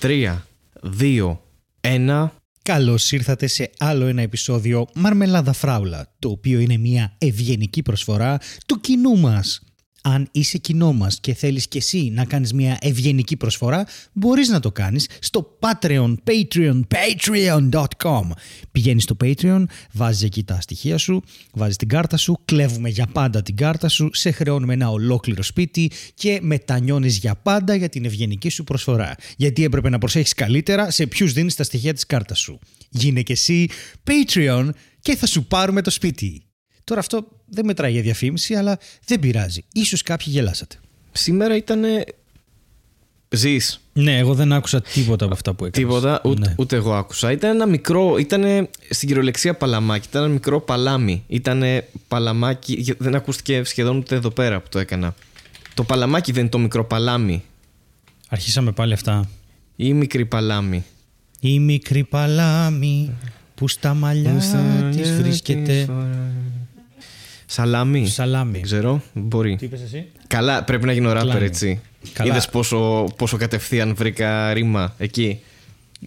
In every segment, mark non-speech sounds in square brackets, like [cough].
3, 2, 1. Καλώς ήρθατε σε άλλο ένα επεισόδιο Μαρμελάδα Φράουλα, το οποίο είναι μια ευγενική προσφορά του κοινού μας. Αν είσαι κοινό μας και θέλεις και εσύ να κάνεις μια ευγενική προσφορά, μπορείς να το κάνεις στο Patreon, Patreon, patreon.com. Πηγαίνεις στο Patreon, βάζεις εκεί τα στοιχεία σου, βάζεις την κάρτα σου, κλέβουμε για πάντα την κάρτα σου, σε χρεώνουμε ένα ολόκληρο σπίτι και μετανιώνεις για πάντα για την ευγενική σου προσφορά. Γιατί έπρεπε να προσέχεις καλύτερα σε ποιους δίνεις τα στοιχεία της κάρτας σου. Γίνε και εσύ Patreon και θα σου πάρουμε το σπίτι. Τώρα αυτό δεν μετράει για διαφήμιση, αλλά δεν πειράζει. Ίσως κάποιοι γελάσατε. Σήμερα ήταν. Ζεις. Ναι, εγώ δεν άκουσα τίποτα από αυτά που έκανες. Τίποτα, ούτε, Ναι. ούτε εγώ άκουσα. Ήταν ένα μικρό. Ήταν στην κυριολεξία παλαμάκι. Ήταν ένα μικρό παλάμι. Ήταν παλαμάκι. Δεν ακούστηκε σχεδόν ούτε εδώ πέρα που το έκανα. Το παλαμάκι δεν είναι το μικρό παλάμι. Αρχίσαμε πάλι αυτά. Ή μικρή παλάμι. Η μικρή παλάμη που στα μαλλιά της βρίσκεται Σαλάμι. σαλάμι. Δεν ξέρω. Μπορεί. Τι είπες εσύ; Καλά, πρέπει να γίνω ράπερ, Κλάμι. έτσι. Καλά. Είδες πόσο, πόσο κατευθείαν βρήκα ρήμα εκεί;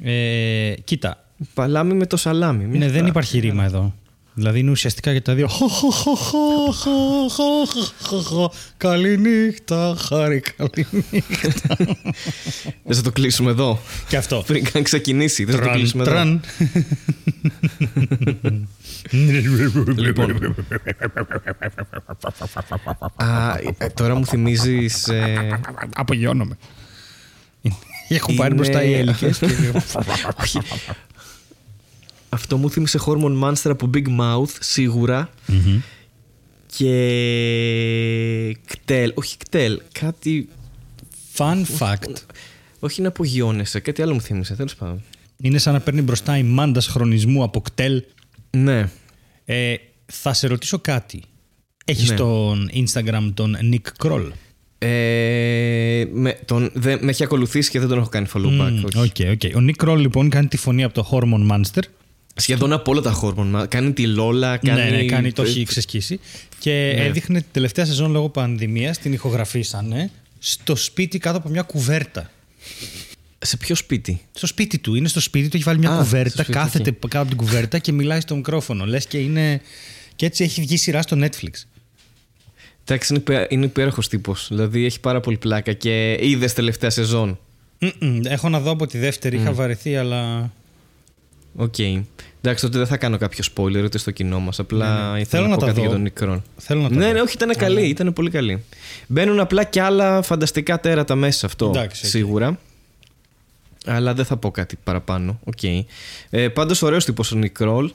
Ε, κοίτα, Παλάμι με το σαλάμι. Μια ναι, δεν χαρά. υπάρχει ρήμα εδώ. Δηλαδή είναι ουσιαστικά για τα δύο. Καληνύχτα, χάρη, καληνύχτα. Δεν θα το κλείσουμε εδώ; Και αυτό. Πριν καν ξεκινήσει. Δεν θα το Τραν, κλείσουμε εδώ; τραν. Λοιπόν. Α, ε, τώρα μου θυμίζεις. Απογειώνομαι. Έχουν πάρει Είναι- μπροστά οι έλικες και αυτό μου θύμισε Hormone Monster από Big Mouth, σίγουρα. Και. ΚΤΕΛ. Όχι ΚΤΕΛ. Κάτι. Fun fact. Όχι να απογειώνεσαι. Κάτι άλλο μου θύμισε. Τέλος πάντων. Είναι σαν να παίρνει μπροστά ιμάντα χρονισμού από ΚΤΕΛ. Ναι. Ε, θα σε ρωτήσω κάτι. Έχεις Ναι. στο Instagram τον Nick Kroll; Ε, με, τον, δεν, με έχει ακολουθήσει και δεν τον έχω κάνει follow back. Μμ, όχι. Οκ, οκ. Ο Nick Kroll λοιπόν κάνει τη φωνή από το Hormone Monster. Σχεδόν από όλα τα hormone. μα- Κάνει τη Λόλα, κάνει. Ναι, ναι, κάνει, το έχει ξεσκίσει. Και Ναι. έδειχνε την τελευταία σεζόν λόγω πανδημίας, την ηχογραφήσανε στο σπίτι κάτω από μια κουβέρτα. Σε ποιο σπίτι; Στο σπίτι του. Είναι στο σπίτι του, έχει βάλει μια Α, στο κουβέρτα, σπίτι, κάθεται εκεί. κάτω από την κουβέρτα και μιλάει στο μικρόφωνο. Λες και είναι. Και έτσι έχει βγει σειρά στο Netflix. Εντάξει, είναι, υπέ- είναι υπέροχος τύπος. Δηλαδή έχει πάρα πολύ πλάκα και είδες τελευταία σεζόν. Μμμ, Έχω να δω από τη δεύτερη, είχα βαρεθεί, αλλά. Οκ. Εντάξει, τότε δεν θα κάνω κάποιο spoiler ούτε στο κοινό μας. Απλά Ναι, ναι. ήθελα Θέλω να, να πω τα κάτι δω. για τον Nick Kroll. Θέλω να το Ναι, δω. ναι, όχι, ήταν καλή. Ήταν πολύ καλή. Μπαίνουν απλά και άλλα φανταστικά τέρατα μέσα σε αυτό. Εντάξει, οκ. σίγουρα. Αλλά δεν θα πω κάτι παραπάνω. Οκ. Ε, Πάντως ωραίος τύπος ο Nick Kroll.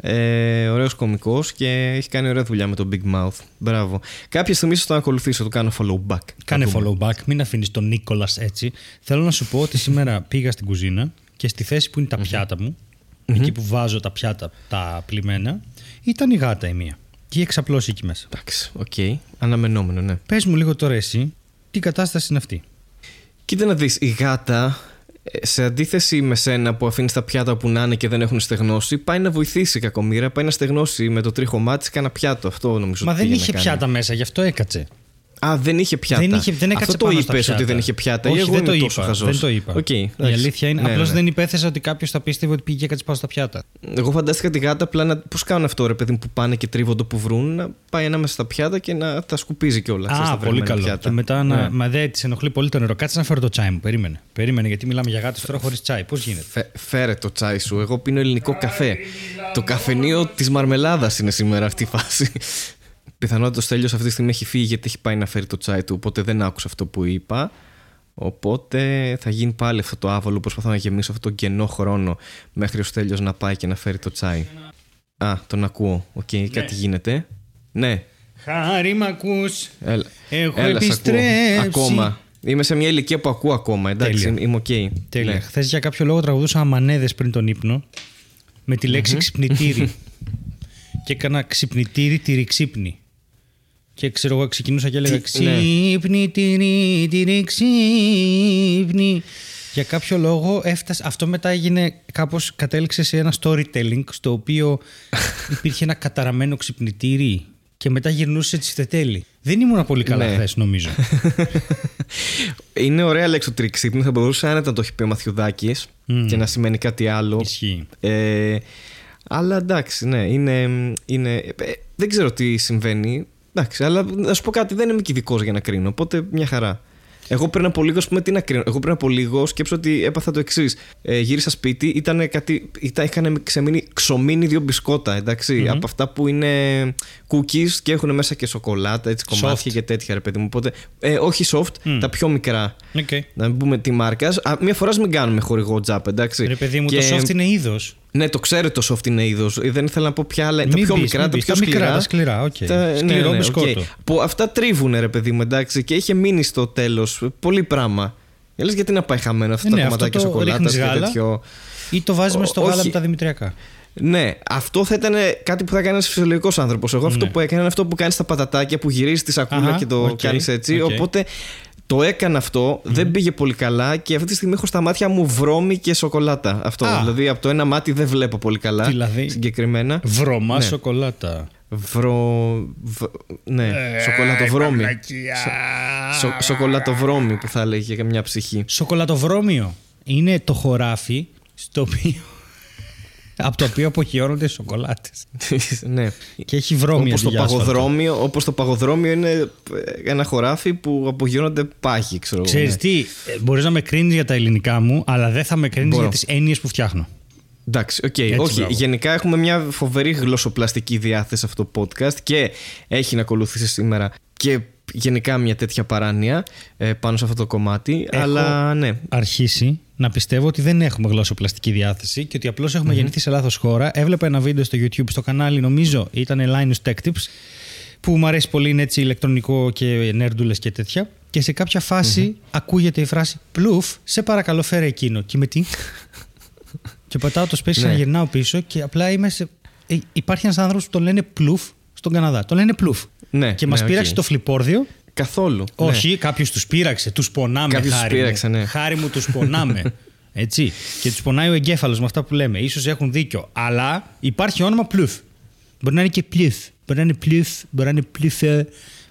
Ε, ωραίος κωμικός και έχει κάνει ωραία δουλειά με τον Big Mouth. Μπράβο. Κάποια στιγμή θα τον ακολουθήσω, το κάνω follow back. Κάνε Θα δούμε. follow back, μην αφήνεις τον Νίκολας έτσι. Θέλω να σου πω ότι σήμερα πήγα στην κουζίνα και στη θέση που είναι τα πιάτα μου, εκεί που βάζω τα πιάτα τα πλυμένα, ήταν η γάτα η μία. Και είχε εξαπλώσει εκεί μέσα. Εντάξει, οκ. Αναμενόμενο, ναι. Πες μου λίγο τώρα εσύ, τι κατάσταση είναι αυτή; Κοίτα να δεις, η γάτα, ε, σε αντίθεση με σένα που αφήνεις τα πιάτα που να είναι και δεν έχουν στεγνώσει, πάει να βοηθήσει η κακομοίρα, πάει να στεγνώσει με το τρίχωμά της κανένα πιάτο. Αυτό νομίζω Μα ότι δεν πήγε είχε να κάνει. πιάτα μέσα, γι' αυτό έκατσε. Α, δεν είχε πιάτα. Δεν, είχε, δεν έκατσε Αυτό το πάνω στα είπες πιάτα. ότι δεν είχε πιάτα. Όχι, ή εγώ δεν είμαι το είπα. τόσο χαζός. Δεν το είπα. Οκ, η εντάξει. αλήθεια είναι. Ναι, Απλώς ναι. δεν υπέθεσα ότι κάποιος θα πίστευε ότι πήγε και έκατσε πάνω στα πιάτα. Εγώ φαντάστηκα τη γάτα απλά να. Πώς κάνουν αυτό, ρε παιδί μου, που πάνε και τρίβονται που βρουν, να πάει ανάμεσα στα πιάτα και να τα σκουπίζει κιόλας. Α, πολύ καλό. Πιάτα. Και μετά να. Ναι. Μα δεν της ενοχλεί πολύ το νερό. Κάτσε να φέρω το τσάι μου. Περίμενε. Περίμενε, γιατί μιλάμε για γάτες τώρα χωρίς τσάι. Πώς γίνεται; Φε- φέρε το τσάι σου. Εγώ πίνω ελληνικό καφέ. Το καφενείο της Μαρμελάδας είναι σήμερα αυτή η φάση. Πιθανότητα ο Στέλιος αυτή τη στιγμή έχει φύγει γιατί έχει πάει να φέρει το τσάι του. Οπότε δεν άκουσα αυτό που είπα. Οπότε θα γίνει πάλι αυτό το άβολο. Προσπαθώ να γεμίσω αυτό το κενό χρόνο μέχρι ο Στέλιος να πάει και να φέρει το τσάι. Α, τον ακούω. Οκ, κάτι γίνεται. Ναι, Χάρη μ' ακούς. έλα. Έχω έλα, σ' ακούω. επιστρέψει. Ακόμα. Είμαι σε μια ηλικία που ακούω ακόμα. Εντάξει, Τέλεια. είμαι οκ. Τέλεια. Ναι. Χθες για κάποιο λόγο τραγουδούσα αμανέδες πριν τον ύπνο με τη λέξη ξυπνητήρι. [laughs] και έκανα ξυπνητήρι τυρι ξύπνη. Και ξέρω εγώ ξεκινούσα και έλεγα Τι- ναι. ξύπνη τυρι τυρι ξύπνη. Για κάποιο λόγο έφτασε, αυτό μετά έγινε κάπως κατέληξε σε ένα storytelling στο οποίο [laughs] υπήρχε ένα καταραμένο ξυπνητήρι και μετά γυρνούσε έτσι στο τέλη. Δεν ήμουν πολύ καλά Ναι. χθες, νομίζω. [laughs] Είναι ωραία λέξη το τριξύπνη. Θα μπορούσε άνετα να το έχει πει ο Μαθιουδάκης και να σημαίνει κάτι άλλο. Ισχύει. Ε, αλλά εντάξει, ναι, είναι. είναι ε, δεν ξέρω τι συμβαίνει. Εντάξει, αλλά να σου πω κάτι, δεν είμαι και ειδικό για να κρίνω. Οπότε μια χαρά. Εγώ πριν από λίγο, ας πούμε, τι να κρίνω. Εγώ πριν από λίγο σκέψω ότι έπαθα το εξής. Ε, γύρισα σπίτι, ήταν κάτι, ήταν, είχαν ξεμείνει, ξομείνει δύο μπισκότα, εντάξει, Από αυτά που είναι cookies και έχουν μέσα και σοκολάτα, έτσι, κομμάτια Soft. και τέτοια, ρε παιδί μου. Οπότε, ε, όχι soft, τα πιο μικρά. Οκ. Να μην πούμε τη μάρκα. Μία φορά μην κάνουμε χορηγό τζάμπα, εντάξει. Ρε παιδί μου, Και- το soft είναι είδος. Ναι, το ξέρω το soft είναι είδος. Δεν ήθελα να πω ποια άλλα. Τα πιο μικρά, τα πιο τα μικρά, σκληρά. τα σκληρά, οκ. Τα- Σκληρό οκ. μπισκότο. Που αυτά τρίβουν, ρε παιδί μου, εντάξει. Και είχε μείνει στο τέλος πολύ πράγμα. Ε, λες, γιατί να πάει χαμένο αυτά Ε, τα ναι, κομματάκια αυτό το σοκολάτας ρίχνεις και γάλα. τέτοιο. Ή το βάζεις στο Ό- γάλα όχι. με τα δημητριακά. Ναι, αυτό θα ήταν κάτι που θα έκανε ένας φυσιολογικός άνθρωπος. Εγώ αυτό Ναι. που έκανα είναι αυτό που κάνεις τα πατατάκια που γυρίζει τη σακούλα Αχα, και το οκ, κάνεις έτσι. οκ. Οπότε το έκανα αυτό, δεν πήγε πολύ καλά και αυτή τη στιγμή έχω στα μάτια μου βρώμη και σοκολάτα. Αυτό. Α. Δηλαδή από το ένα μάτι δεν βλέπω πολύ καλά. Δηλαδή, συγκεκριμένα. Βρώμα Ναι. σοκολάτα. Βρο... β- Ναι, Ε, σοκολατοβρώμη. Σο... Σοκολατοβρώμη που θα έλεγε και μια ψυχή. Σοκολατοβρώμιο είναι το χωράφι στο οποίο. Από το οποίο αποχαιώνονται οι σοκολάτες. [laughs] ναι. Και έχει βρώμιο Όπως το, αντί για άσφαλτο. παγοδρόμιο, όπως το παγοδρόμιο είναι ε, ένα χωράφι που απογειώνονται πάγοι, ξέρω εγώ. Ξέρεις ναι. τι, μπορείς να με κρίνεις για τα ελληνικά μου, αλλά δεν θα με κρίνεις Μπορώ. για τις έννοιες που φτιάχνω. Εντάξει, οκ. Έτσι, Όχι, μπράβο. γενικά έχουμε μια φοβερή γλωσσοπλαστική διάθεση σε αυτό το podcast και έχει να ακολουθήσει σήμερα και γενικά μια τέτοια παράνοια ε, πάνω σε αυτό το κομμάτι. Έχω- Αλλά ναι, Αρχίζει να πιστεύω ότι δεν έχουμε γλωσσοπλαστική διάθεση και ότι απλώς έχουμε γεννηθεί σε λάθος χώρα. Έβλεπα ένα βίντεο στο YouTube στο κανάλι, νομίζω ήταν Linus Tech Tips, που μου αρέσει πολύ, είναι έτσι ηλεκτρονικό και νέρντουλα και τέτοια. Και σε κάποια φάση ακούγεται η φράση Πλουφ, σε παρακαλώ φέρε εκείνο. Και με τι. [laughs] και πατάω το space Ναι. να γυρνάω πίσω και απλά είμαι σε. Ε, υπάρχει ένας άνθρωπος που το λένε Πλουφ στον Καναδά. Το λένε Πλουφ. Ναι, και μας ναι, οκ. πείραξε το φλιπόρδιο καθόλου. όχι, κάποιος τους πείραξε. Τους πονάμε. Κάποιος τους χάρη πείραξε, μου. ναι. Χάρη μου, τους πονάμε. [laughs] Έτσι. Και τους πονάει ο εγκέφαλος με αυτά που λέμε. Ίσως έχουν δίκιο. Αλλά υπάρχει όνομα πλουφ. Μπορεί να είναι και πλουφ. Μπορεί να είναι πλουφ, μπορεί να είναι πλουφε,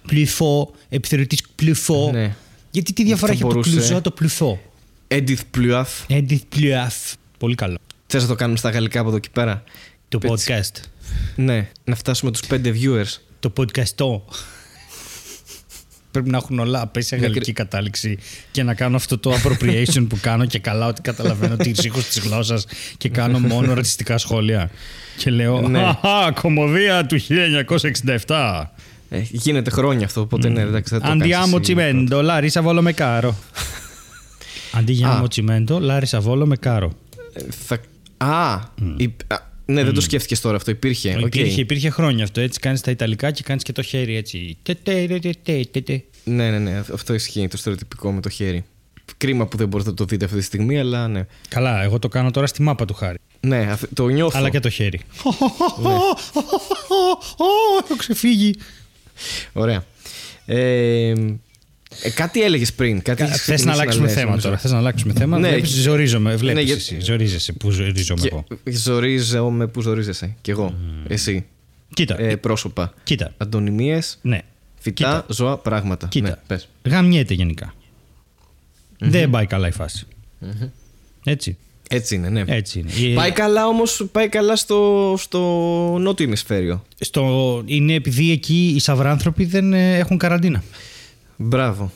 πλουφό, επιθεωρητής πλουφό. Ναι. Γιατί τι διαφορά Θα έχει από το μπορούσε. κλουζό το πλουφό. Edith Pluaf. Edith πλουαφ. Πολύ καλό. Θες να το κάνουμε στα γαλλικά από εδώ και πέρα; Το Έτσι. podcast. Ναι, να φτάσουμε τους πέντε viewers. Το podcastό. Πρέπει να έχουν όλα απέσει σε Ναι, γαλλική κρι- κατάληξη και να κάνω αυτό το appropriation που κάνω και καλά ότι καταλαβαίνω τη ήχο της γλώσσας και κάνω μόνο ρατσιστικά σχόλια. Και λέω Ναι. Αχα, κωμωδία του 1967. Ε, γίνεται χρόνια αυτό, οπότε ναι, εντάξει, θα το κάνεις Andiamo εσύ. cimento, Larissa Volo με κάρο. [laughs] Αντιάμο Α. τσιμέντο, Λάρισα Βόλο με κάρο. Ε, Θα... Α, υπ- α, ναι, δεν το σκέφτηκες τώρα αυτό, υπήρχε. οκ. Υπήρχε, υπήρχε χρόνια αυτό. Έτσι κάνεις τα Ιταλικά και κάνεις και το χέρι έτσι. Τε, τε, τε, τε, τε, τε, τε. Ναι, ναι, ναι, αυτό ισχύει, το στερεοτυπικό με το χέρι. Κρίμα που δεν μπορείτε να το δείτε αυτή τη στιγμή, αλλά ναι. Καλά, εγώ το κάνω τώρα στη μάπα του χάρη. Ναι, αφ- το νιώθω. Αλλά και το χέρι. Έχω ξεφύγει. Ωραία. Ε, ε, κάτι έλεγες πριν. Κάτι είχες Θες να ξεκινήσει αλλάξουμε λες, θέμα νομίζω. τώρα. Θες να αλλάξουμε θέμα; Ναι, Βλέπεις, και- ζορίζομαι. Βλέπεις Ναι, εσύ. Ζορίζεσαι που ζορίζομαι Και εγώ. ζορίζομαι που ζορίζεσαι. Κι εγώ. Εσύ. Κοίτα. Ε, πρόσωπα. Κοίτα. Αντωνυμίες, Ναι. φυτά, Κοίτα. ζώα, πράγματα. Κοίτα. Ναι, πες. Γαμιέται γενικά. Δεν πάει καλά η φάση. Έτσι. Έτσι είναι, ναι. Έτσι είναι. Πάει καλά όμως, πάει καλά στο, στο νότιο ημισφαίριο. Στο... Είναι επειδή εκεί οι σαυράνθρωποι δεν ε, έχουν καραντίνα. Μπράβο.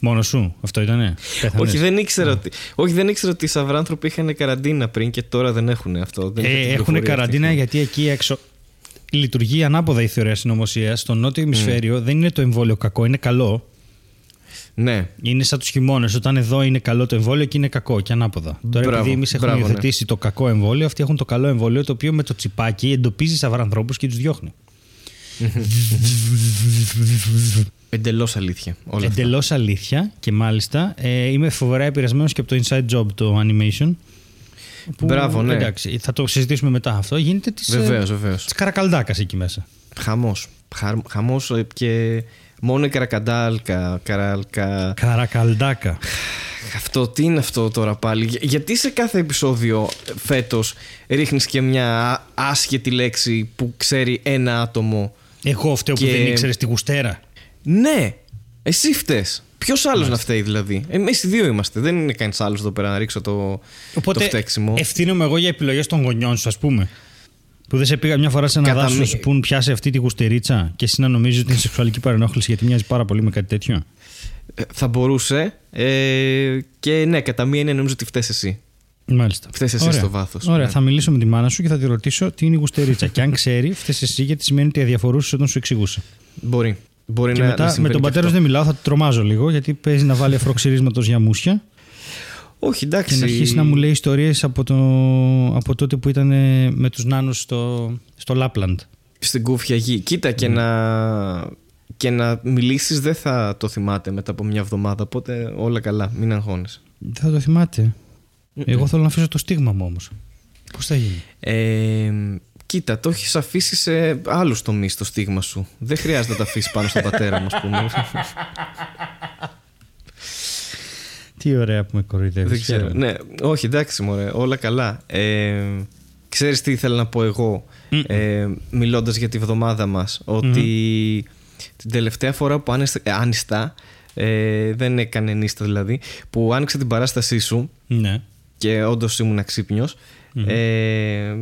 Μόνο σου. Αυτό ήτανε. Πέθανες. Όχι δεν, ήξερα ότι, όχι, δεν ήξερα ότι οι σαυράνθρωποι είχαν καραντίνα πριν και τώρα δεν έχουν αυτό. Δεν είχα την Ε, έχουν πληροφορία καραντίνα αυτή. γιατί εκεί έξω λειτουργεί ανάποδα η θεωρία συνωμοσίας. Στο νότιο ημισφαίριο δεν είναι το εμβόλιο κακό, είναι καλό. Ναι. Είναι σαν τους χειμώνες. Όταν εδώ είναι καλό το εμβόλιο και είναι κακό και ανάποδα. Τώρα Μπράβο, επειδή εμείς έχουμε μπράβο, ναι. υιοθετήσει το κακό εμβόλιο, αυτοί έχουν το καλό εμβόλιο το οποίο με το τσιπάκι εντοπίζει σαυρανθρώπους και τους διώχνει. Εντελώς αλήθεια. Όλα αυτά. Εντελώς αλήθεια και μάλιστα ε, είμαι φοβερά επηρεασμένος και από το Inside Job το animation. Που, Μπράβο, ναι. Εντάξει, θα το συζητήσουμε μετά αυτό. Γίνεται της Βεβαίως, βεβαίως. της καρακαλδάκας εκεί μέσα. Χαμός. Χαμός και μόνο η καρακαντάλκα. Καραλκα. Καρακαλδάκα. Αυτό, τι είναι αυτό τώρα πάλι; Για- γιατί σε κάθε επεισόδιο φέτος ρίχνεις και μια άσχετη λέξη που ξέρει ένα άτομο; Εγώ φταίω που Και- δεν ήξερες τη γουστέρα. Ναι, εσύ φταίει. Ποιος άλλος να φταίει δηλαδή; Εμείς οι δύο είμαστε. Δεν είναι κανείς άλλος εδώ πέρα να ρίξω το, το Οπότε φταίξιμο. ευθύνομαι εγώ για επιλογές των γονιών σου, ας πούμε. Που δεν σε πήγα μια φορά σε ένα Κατά δάσος μη- να σου πούν πιάσε αυτή τη γουστερίτσα και εσύ να νομίζεις ότι είναι σεξουαλική παρενόχληση γιατί μοιάζει πάρα πολύ με κάτι τέτοιο. Ε, Θα μπορούσε. Ε, και ναι, κατά μία είναι νομίζω ότι φταίει εσύ. Μάλιστα. Φταίει εσύ Ωραία. στο βάθος. Ωραία, θα μιλήσω με τη μάνα σου και θα τη ρωτήσω τι είναι η γουστερίτσα. [laughs] και αν ξέρει, φταίει εσύ γιατί σημαίνει ότι αδιαφορούσες όταν σου εξηγούσε. Μπορεί. Μπορεί Και να, να μετά με συμβαίνει τον και πατέρα σου αυτό. δεν μιλάω, θα το τρομάζω λίγο γιατί παίζει να βάλει αφροξυρίσματος για μουσια Όχι, και εντάξει. να αρχίσει να μου λέει ιστορίες από, το, από τότε που ήταν ε, με τους νάνους στο, στο Λάπλαντ. Στην κούφια γη. Κοίτα Ναι. και να. Και να μιλήσεις δεν θα το θυμάται μετά από μια εβδομάδα. Οπότε όλα καλά, μην αγχώνεσαι. Δεν θα το θυμάται. Εγώ θέλω να αφήσω το στίγμα μου όμως. Πώς θα γίνει; Ε, κοίτα, το έχεις αφήσει σε άλλους τομείς το στίγμα σου. Δεν χρειάζεται να το αφήσεις πάνω στον πατέρα μου, ας πούμε. [laughs] Τι ωραία που με κοροϊδεύεις. Δεν ξέρω. Ναι, όχι, εντάξει, μωρέ, όλα καλά. Ε, ξέρεις τι ήθελα να πω εγώ, ε, μιλώντας για τη βδομάδα μας, ότι την τελευταία φορά που άνεστα, ε, άνιστα, ε, δεν έκανε νύστα δηλαδή, που άνοιξε την παράστασή σου ναι. Και όντως ήμουν αξύπνιος, ε,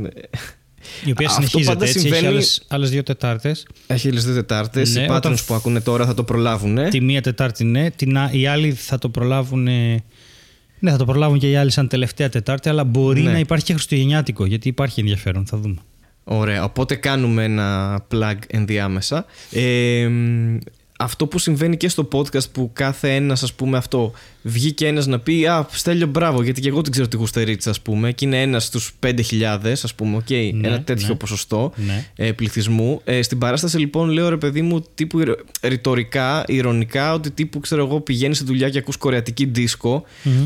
Η οποία Αυτό συνεχίζεται πάντα έτσι. Έχει συμβαίνει- άλλες, άλλες δύο Τετάρτες. έχει άλλες δύο Τετάρτες, Ναι, οι όταν- patrons που ακούνε τώρα θα το προλάβουν. Τη μία Τετάρτη ναι, την, α- οι άλλοι θα το προλάβουν. ε, Ναι, θα το προλάβουν και οι άλλοι σαν τελευταία Τετάρτη, αλλά μπορεί Ναι. να υπάρχει και Χριστουγεννιάτικο, γιατί υπάρχει ενδιαφέρον. Θα δούμε. Ωραία, οπότε κάνουμε ένα plug ενδιάμεσα. Ε, μ, αυτό που συμβαίνει και στο podcast που κάθε ένας ας πούμε αυτό βγήκε ένας να πει «Α, Στέλιο μπράβο γιατί και εγώ την ξέρω τη γουστερίτσα ας πούμε και είναι ένας στους 5.000 ας πούμε, οκ, Ναι, ένα τέτοιο ναι. ποσοστό Ναι. ε, πληθυσμού. Ε, στην παράσταση λοιπόν λέω ρε παιδί μου τύπου ηρω- ρητορικά, ειρωνικά ότι τύπου ξέρω εγώ πηγαίνεις στη δουλειά και ακούς κορεατική ντίσκο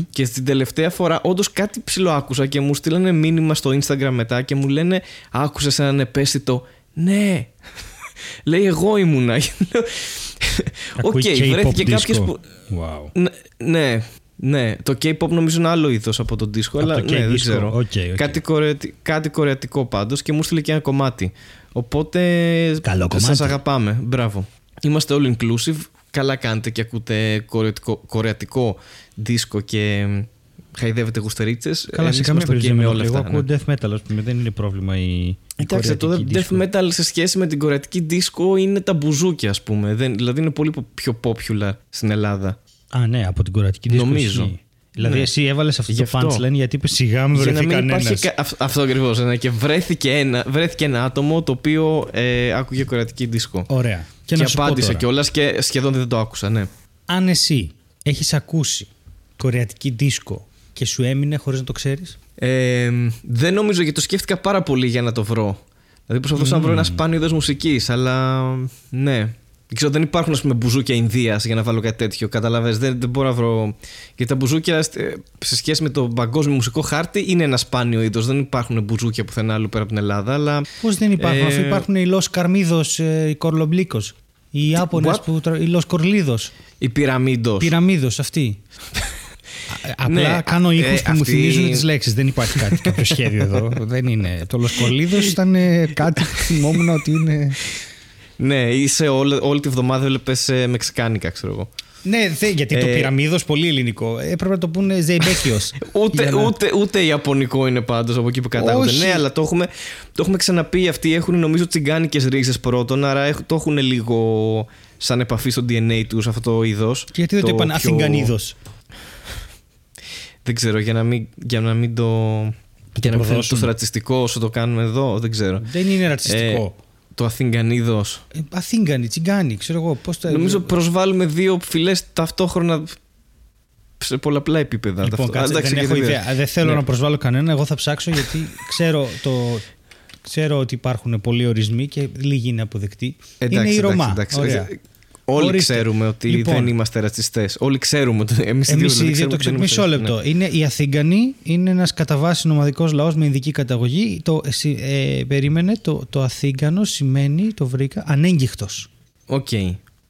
και στην τελευταία φορά όντως κάτι ψιλοάκουσα και μου στείλανε μήνυμα στο Instagram μετά και μου λένε άκουσες έναν επέστητο; Ναι λέει εγώ ήμουνα [laughs] Λέω, οκ Ακούει K-pop βρέθηκε disco. κάποιος που Wow. ναι, ναι, ναι, το K-pop νομίζω είναι άλλο είδος από τον disco, αλλά το ναι, δεν K-disco, ξέρω. οκ, οκ. Κάτι, κορεατι- κάτι κορεατικό πάντως και μου 'στειλε και ένα κομμάτι. Οπότε. Καλό κομμάτι. Σας αγαπάμε. Μπράβο. Είμαστε all inclusive. Καλά κάνετε και ακούτε κορεατικό, κορεατικό disco και χαϊδεύετε γουστέρίτσε. Καλά, σε καμία περίπτωση με δεν όλα Εγώ αυτά. ακούω ναι. death metal, ας πούμε. Δεν είναι πρόβλημα η. η Εντάξει, το κορεατική death disco. metal σε σχέση με την κορεατική disco είναι τα μπουζούκια, ας πούμε. Δεν, δηλαδή είναι πολύ πιο popular στην Ελλάδα. Α, ναι, από την κορεατική disco. Νομίζω. ισχύει. Δηλαδή, Ναι. εσύ έβαλες αυτό Γι' το αυτό. punchline γιατί είπε σιγά μην Για να βρεθεί μην κανένας. υπάρχει κα- αυ- αυτό ακριβώς. Ναι, και βρέθηκε ένα, βρέθηκε ένα άτομο το οποίο ε, άκουγε κορεατική δίσκο. Ωραία. Και, Και, να σου πω απάντησα τώρα, κιόλας και σχεδόν δεν το άκουσα, ναι. Αν εσύ έχεις ακούσει κορεατική δίσκο και σου έμεινε χωρίς να το ξέρεις; Ε, δεν νομίζω γιατί το σκέφτηκα πάρα πολύ για να το βρω. Δηλαδή προσπαθούσα να βρω ένας σπάνιος είδο μουσική, αλλά ναι. Δεν ξέρω, δεν υπάρχουν ας πούμε, μπουζούκια Ινδίας για να βάλω κάτι τέτοιο. Καταλαβες, δεν, δεν μπορώ να βρω. Γιατί τα μπουζούκια ε, σε σχέση με το παγκόσμιο μουσικό χάρτη είναι ένα σπάνιο είδος. Δεν υπάρχουν μπουζούκια πουθενά άλλου πέρα από την Ελλάδα. Αλλά Πώς δεν υπάρχουν, Ε, αφού υπάρχουν οι Λος Καρμίδος, οι Κορλομπλίκος. Οι Ιάπωνε what? που. τρα- Οι Λος Κορλίδος. η πυραμίδος. Πυραμίδος αυτή. Α- Απλά Ναι, κάνω ήχους ε, που μου αυτή- θυμίζουν τις λέξεις. Δεν υπάρχει κάτι, [laughs] κάποιο σχέδιο εδώ. Δεν είναι. Το Λοσκολίδος ήταν ε, κάτι που θυμόμουν ότι είναι. Ναι, είσαι όλη, όλη τη βδομάδα έβλεπε μεξικάνικα, ξέρω εγώ. Ναι, δε, γιατί το Ε, πυραμίδος πολύ ελληνικό. Έπρεπε να το πούνε Ζεϊμπέκιος. [laughs] Ούτε, ούτε, ούτε Ιαπωνικό είναι πάντως από εκεί που κατάγονται. Όχι. Ναι, αλλά το έχουμε, το έχουμε ξαναπεί. Αυτοί έχουν νομίζω τσιγκάνικες ρίζες πρώτον, άρα έχ- το έχουν λίγο σαν επαφή στο DNA τους αυτό το είδος. Γιατί δεν το είπαν Αθηγανίδο. Δεν ξέρω, για να μην, για να μην το. Για να μην φαίνεται προδώσουμε. τόσο ρατσιστικό όσο το κάνουμε εδώ, δεν ξέρω. Δεν είναι ρατσιστικό. Το Αθηγανίδο. Ε, Αθήγανοι, τσιγκάνοι, ξέρω εγώ. Πώς τα... Νομίζω προσβάλλουμε δύο φυλές ταυτόχρονα σε πολλαπλά επίπεδα. Λοιπόν, Αυτό- κάτσε, εντάξει, δεν έχω γιατί ιδέα. Δεν θέλω Ναι. να προσβάλλω κανένα. Εγώ θα ψάξω γιατί ξέρω, το, ξέρω ότι υπάρχουν πολλοί ορισμοί και λίγοι είναι αποδεκτοί. Εντάξει, είναι η Ρωμά. εντάξει, εντάξει. Ωραία. Ε, Όλοι Ορίστε. ξέρουμε ότι Λοιπόν. δεν είμαστε ρατσιστές. Όλοι ξέρουμε ότι. Εμείς οι δύο, Εμείς οι δηλαδή, δύο ξέρουμε το ότι δεν ξέρουμε. είμαστε Μισό ρατσιστές. λεπτό. Είναι οι Αθήγανοι, είναι ένας κατά βάση νομαδικό λαός με ειδική καταγωγή. Το, εσύ, ε, περίμενε, το, το Αθήγανο σημαίνει, το βρήκα, ανέγγιχτος. Ναι. Οκ.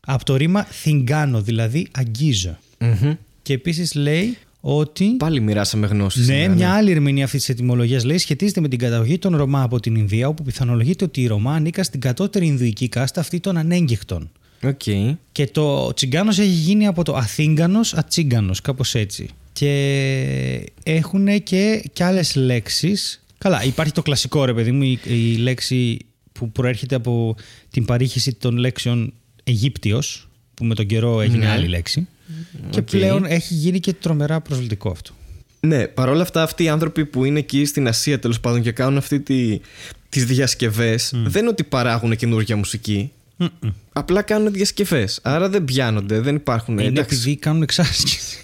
Από το ρήμα θιγγάνω, δηλαδή αγγίζω. Μμμ. Και επίσης λέει ότι. Πάλι μοιράσαμε γνώσεις. Ναι, μια άλλη ερμηνεία αυτής της ετυμολογίας λέει σχετίζεται με την καταγωγή των Ρομά από την Ινδία, όπου πιθανολογείται ότι οι Ρομά ανήκαν στην κατώτερη ινδουιστική κάστα αυτή των ανέγγιχτων. Okay. Και το τσιγκάνος έχει γίνει από το αθίγγανος ατσίγκανος, κάπως έτσι. Και έχουν και, και άλλες λέξεις. Καλά, υπάρχει το κλασικό ρε παιδί μου, η, η λέξη που προέρχεται από την παρήχηση των λέξεων Αιγύπτιος, που με τον καιρό έγινε Ναι. άλλη λέξη. Και Οκ. πλέον έχει γίνει και τρομερά προσβλητικό αυτό. Ναι, παρόλα αυτά αυτοί οι άνθρωποι που είναι εκεί στην Ασία τέλος πάντων και κάνουν αυτή τη, τις διασκευές δεν είναι ότι παράγουν καινούργια μουσική. Μμμ. Απλά κάνουν διασκευές. Άρα δεν πιάνονται, δεν υπάρχουν. Είναι εντάξει. επειδή κάνουν εξάσκηση.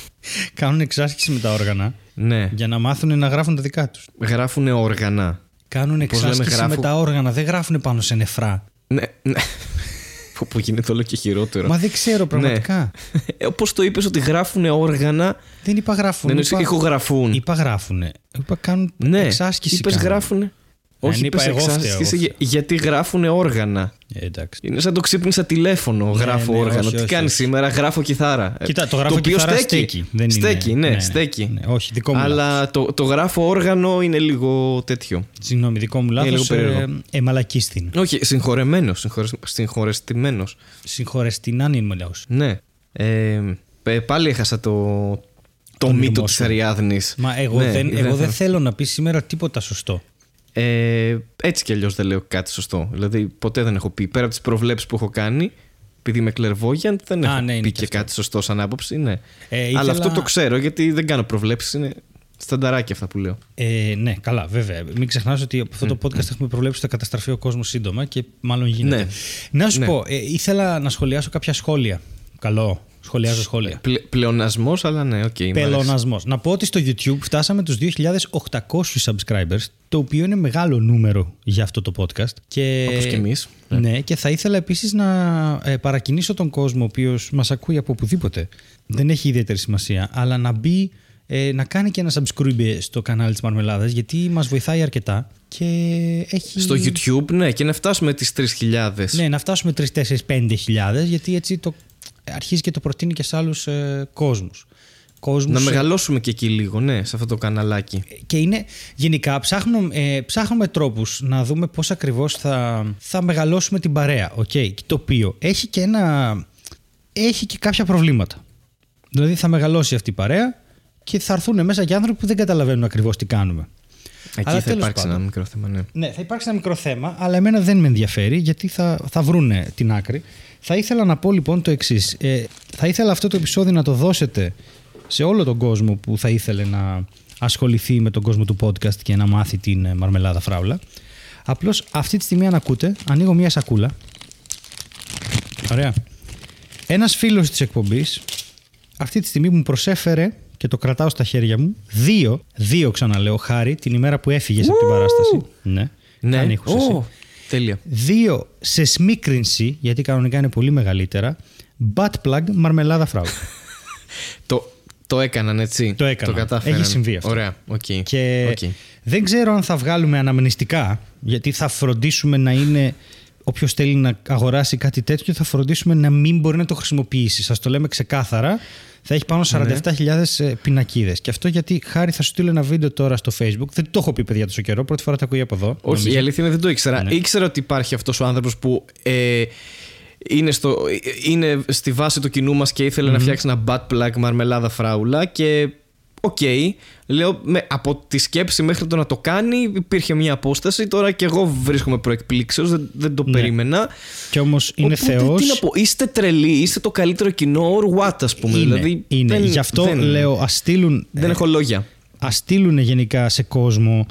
[laughs] κάνουν εξάσκηση με τα όργανα Ναι, για να μάθουν να γράφουν τα δικά τους. γράφουν όργανα. Κάνουν Πώς λέμε, εξάσκηση γράφω- με τα όργανα, δεν γράφουν πάνω σε νεφρά. Ναι, ναι. [laughs] Που- που γίνεται όλο και χειρότερο. Μα δεν ξέρω πραγματικά. Ε, Όπως το είπες ότι γράφουν όργανα, Δεν είπα γράφουν. δεν εννοείς είπα, ηχογραφούν. είπα γράφουνε. Είπα κάνουν Ναι, εξάσκηση. είπες κάνουν. γράφουν. Όχι, είπα είπες εγώ φταίω, εξάσκηση εγώ για- γιατί γράφουν όργανα. Ε, εντάξει. Είναι σαν το ξύπνησα τηλέφωνο, γράφω ναι, όργανο. όχι, Τι όχι, κάνεις όχι. σήμερα, γράφω κιθάρα. Ε, Κοίτα, το γράφω οποίο κιθάρα στέκει. Δεν είναι- στέκει, ναι, ναι, ναι, στέκει. ναι, όχι, δικό μου Αλλά το, το γράφω όργανο είναι λίγο τέτοιο. Συγγνώμη, δικό μου λίγο λάθο. περίεργο. Ε, εμαλακίστην. Όχι, συγχωρεμένος. Συγχωρεστημένος. Συγχωρεστην είναι λαός. Ναι. Ε, ε, πάλι έχασα το, το Τον μύτο ρυθμό της σου. Αριάδνης. Μα εγώ, Ναι, δεν, εγώ δεν θα- θέλω να πεις σήμερα τίποτα σωστό. Ε, έτσι κι αλλιώς δεν λέω κάτι σωστό. Δηλαδή, ποτέ δεν έχω πει. Πέρα από τις προβλέψεις που έχω κάνει, επειδή είμαι clairvoyant, δεν Α, έχω ναι, είναι πει και και αυτό. κάτι σωστό σαν άποψη. Ναι. Ε, ήθελα- Αλλά αυτό το ξέρω γιατί δεν κάνω προβλέψεις. Είναι στανταράκια αυτά που λέω. Ε, ναι, καλά, βέβαια. Μην ξεχνάς ότι από αυτό το podcast έχουμε προβλέψει ότι θα καταστραφεί ο κόσμος σύντομα και μάλλον γίνεται. Ναι. Να σου Ναι. πω, ε, ήθελα να σχολιάσω κάποια σχόλια. Καλό. Σχολιάζω σχόλια. Πλε, Πλεονασμός, αλλά ναι, οκ. μ' αρέσει. Πλεονασμός. Να πω ότι στο YouTube φτάσαμε τους 2.800 subscribers, το οποίο είναι μεγάλο νούμερο για αυτό το podcast. Και... Όπως και εμείς. Ναι, και θα ήθελα επίσης να ε, παρακινήσω τον κόσμο, ο οποίος μας ακούει από οπουδήποτε. Δεν έχει ιδιαίτερη σημασία, αλλά να μπει. ε, να κάνει και ένα subscribe στο κανάλι της Μαρμελάδας γιατί μας βοηθάει αρκετά και έχει... Στο YouTube, ναι, και να φτάσουμε τις 3.000. Ναι, να φτάσουμε 3, 4, 5 χιλιάδες γιατί έτσι το αρχίζει και το προτείνει και σε άλλους ε, κόσμους. Κόσμους Να ε, μεγαλώσουμε και εκεί λίγο, ναι, σε αυτό το καναλάκι. και είναι γενικά ψάχνουμε, ε, ψάχνουμε τρόπους να δούμε πώς ακριβώς θα, θα μεγαλώσουμε την παρέα. Okay, το οποίο έχει και ένα έχει και κάποια προβλήματα. Δηλαδή θα μεγαλώσει αυτή η παρέα και θα έρθουν μέσα και άνθρωποι που δεν καταλαβαίνουν ακριβώς τι κάνουμε. Εκεί Αλλά θα τέλος υπάρξει πάντων. ένα μικρό θέμα, ναι. Ναι, θα υπάρξει ένα μικρό θέμα, αλλά εμένα δεν με ενδιαφέρει γιατί θα, θα βρούνε την άκρη. Θα ήθελα να πω λοιπόν το εξής. Ε, θα ήθελα αυτό το επεισόδιο να το δώσετε σε όλο τον κόσμο που θα ήθελε να ασχοληθεί με τον κόσμο του podcast και να μάθει την ε, μαρμελάδα φράουλα. Απλώς αυτή τη στιγμή αν ακούτε, ανοίγω μία σακούλα. Ωραία. Ένας φίλος της εκπομπής αυτή τη στιγμή μου προσέφερε και το κρατάω στα χέρια μου δύο, δύο ξαναλέω χάρη την ημέρα που έφυγες από την παράσταση. Ναι. Ναι, Κάνε ήχους εσύ. Ω, τέλεια. Δύο σε σμίκρινση, γιατί κανονικά είναι πολύ μεγαλύτερα, butt plug μαρμελάδα φράου. [laughs] Το, το έκαναν έτσι. Το έκαναν. κατάφεραν. Έχει συμβεί αυτό. Ωραία, οκ. Και Οκ. δεν ξέρω αν θα βγάλουμε αναμνηστικά, γιατί θα φροντίσουμε να είναι. Όποιος θέλει να αγοράσει κάτι τέτοιο, θα φροντίσουμε να μην μπορεί να το χρησιμοποιήσει. Σας το λέμε ξεκάθαρα. Θα έχει πάνω 47.000 πινακίδες. Και αυτό γιατί χάρη θα σου στείλω ένα βίντεο τώρα στο Facebook. Δεν το έχω πει, παιδιά, τόσο καιρό. Πρώτη φορά το ακούει από εδώ. Όχι, νομίζω. η αλήθεια είναι δεν το ήξερα. Ναι. Ήξερα ότι υπάρχει αυτός ο άνθρωπος που ε, είναι, στο, είναι στη βάση του κοινού μας και ήθελε να φτιάξει ένα butt plug μαρμελάδα φράουλα και. Οκ, λέω με, από τη σκέψη μέχρι το να το κάνει υπήρχε μια απόσταση. Τώρα και εγώ βρίσκομαι προ εκπλήξεως, δεν, δεν το Ναι. περίμενα. Και όμως είναι Οπότε, Θεός. Τι να πω, είστε τρελοί, είστε το καλύτερο κοινό, or what, ας πούμε. Είναι, δηλαδή, είναι. δεν- Γι' αυτό δεν- λέω, ας στείλουν. Δεν ε, έχω λόγια. ας στείλουν γενικά σε κόσμο.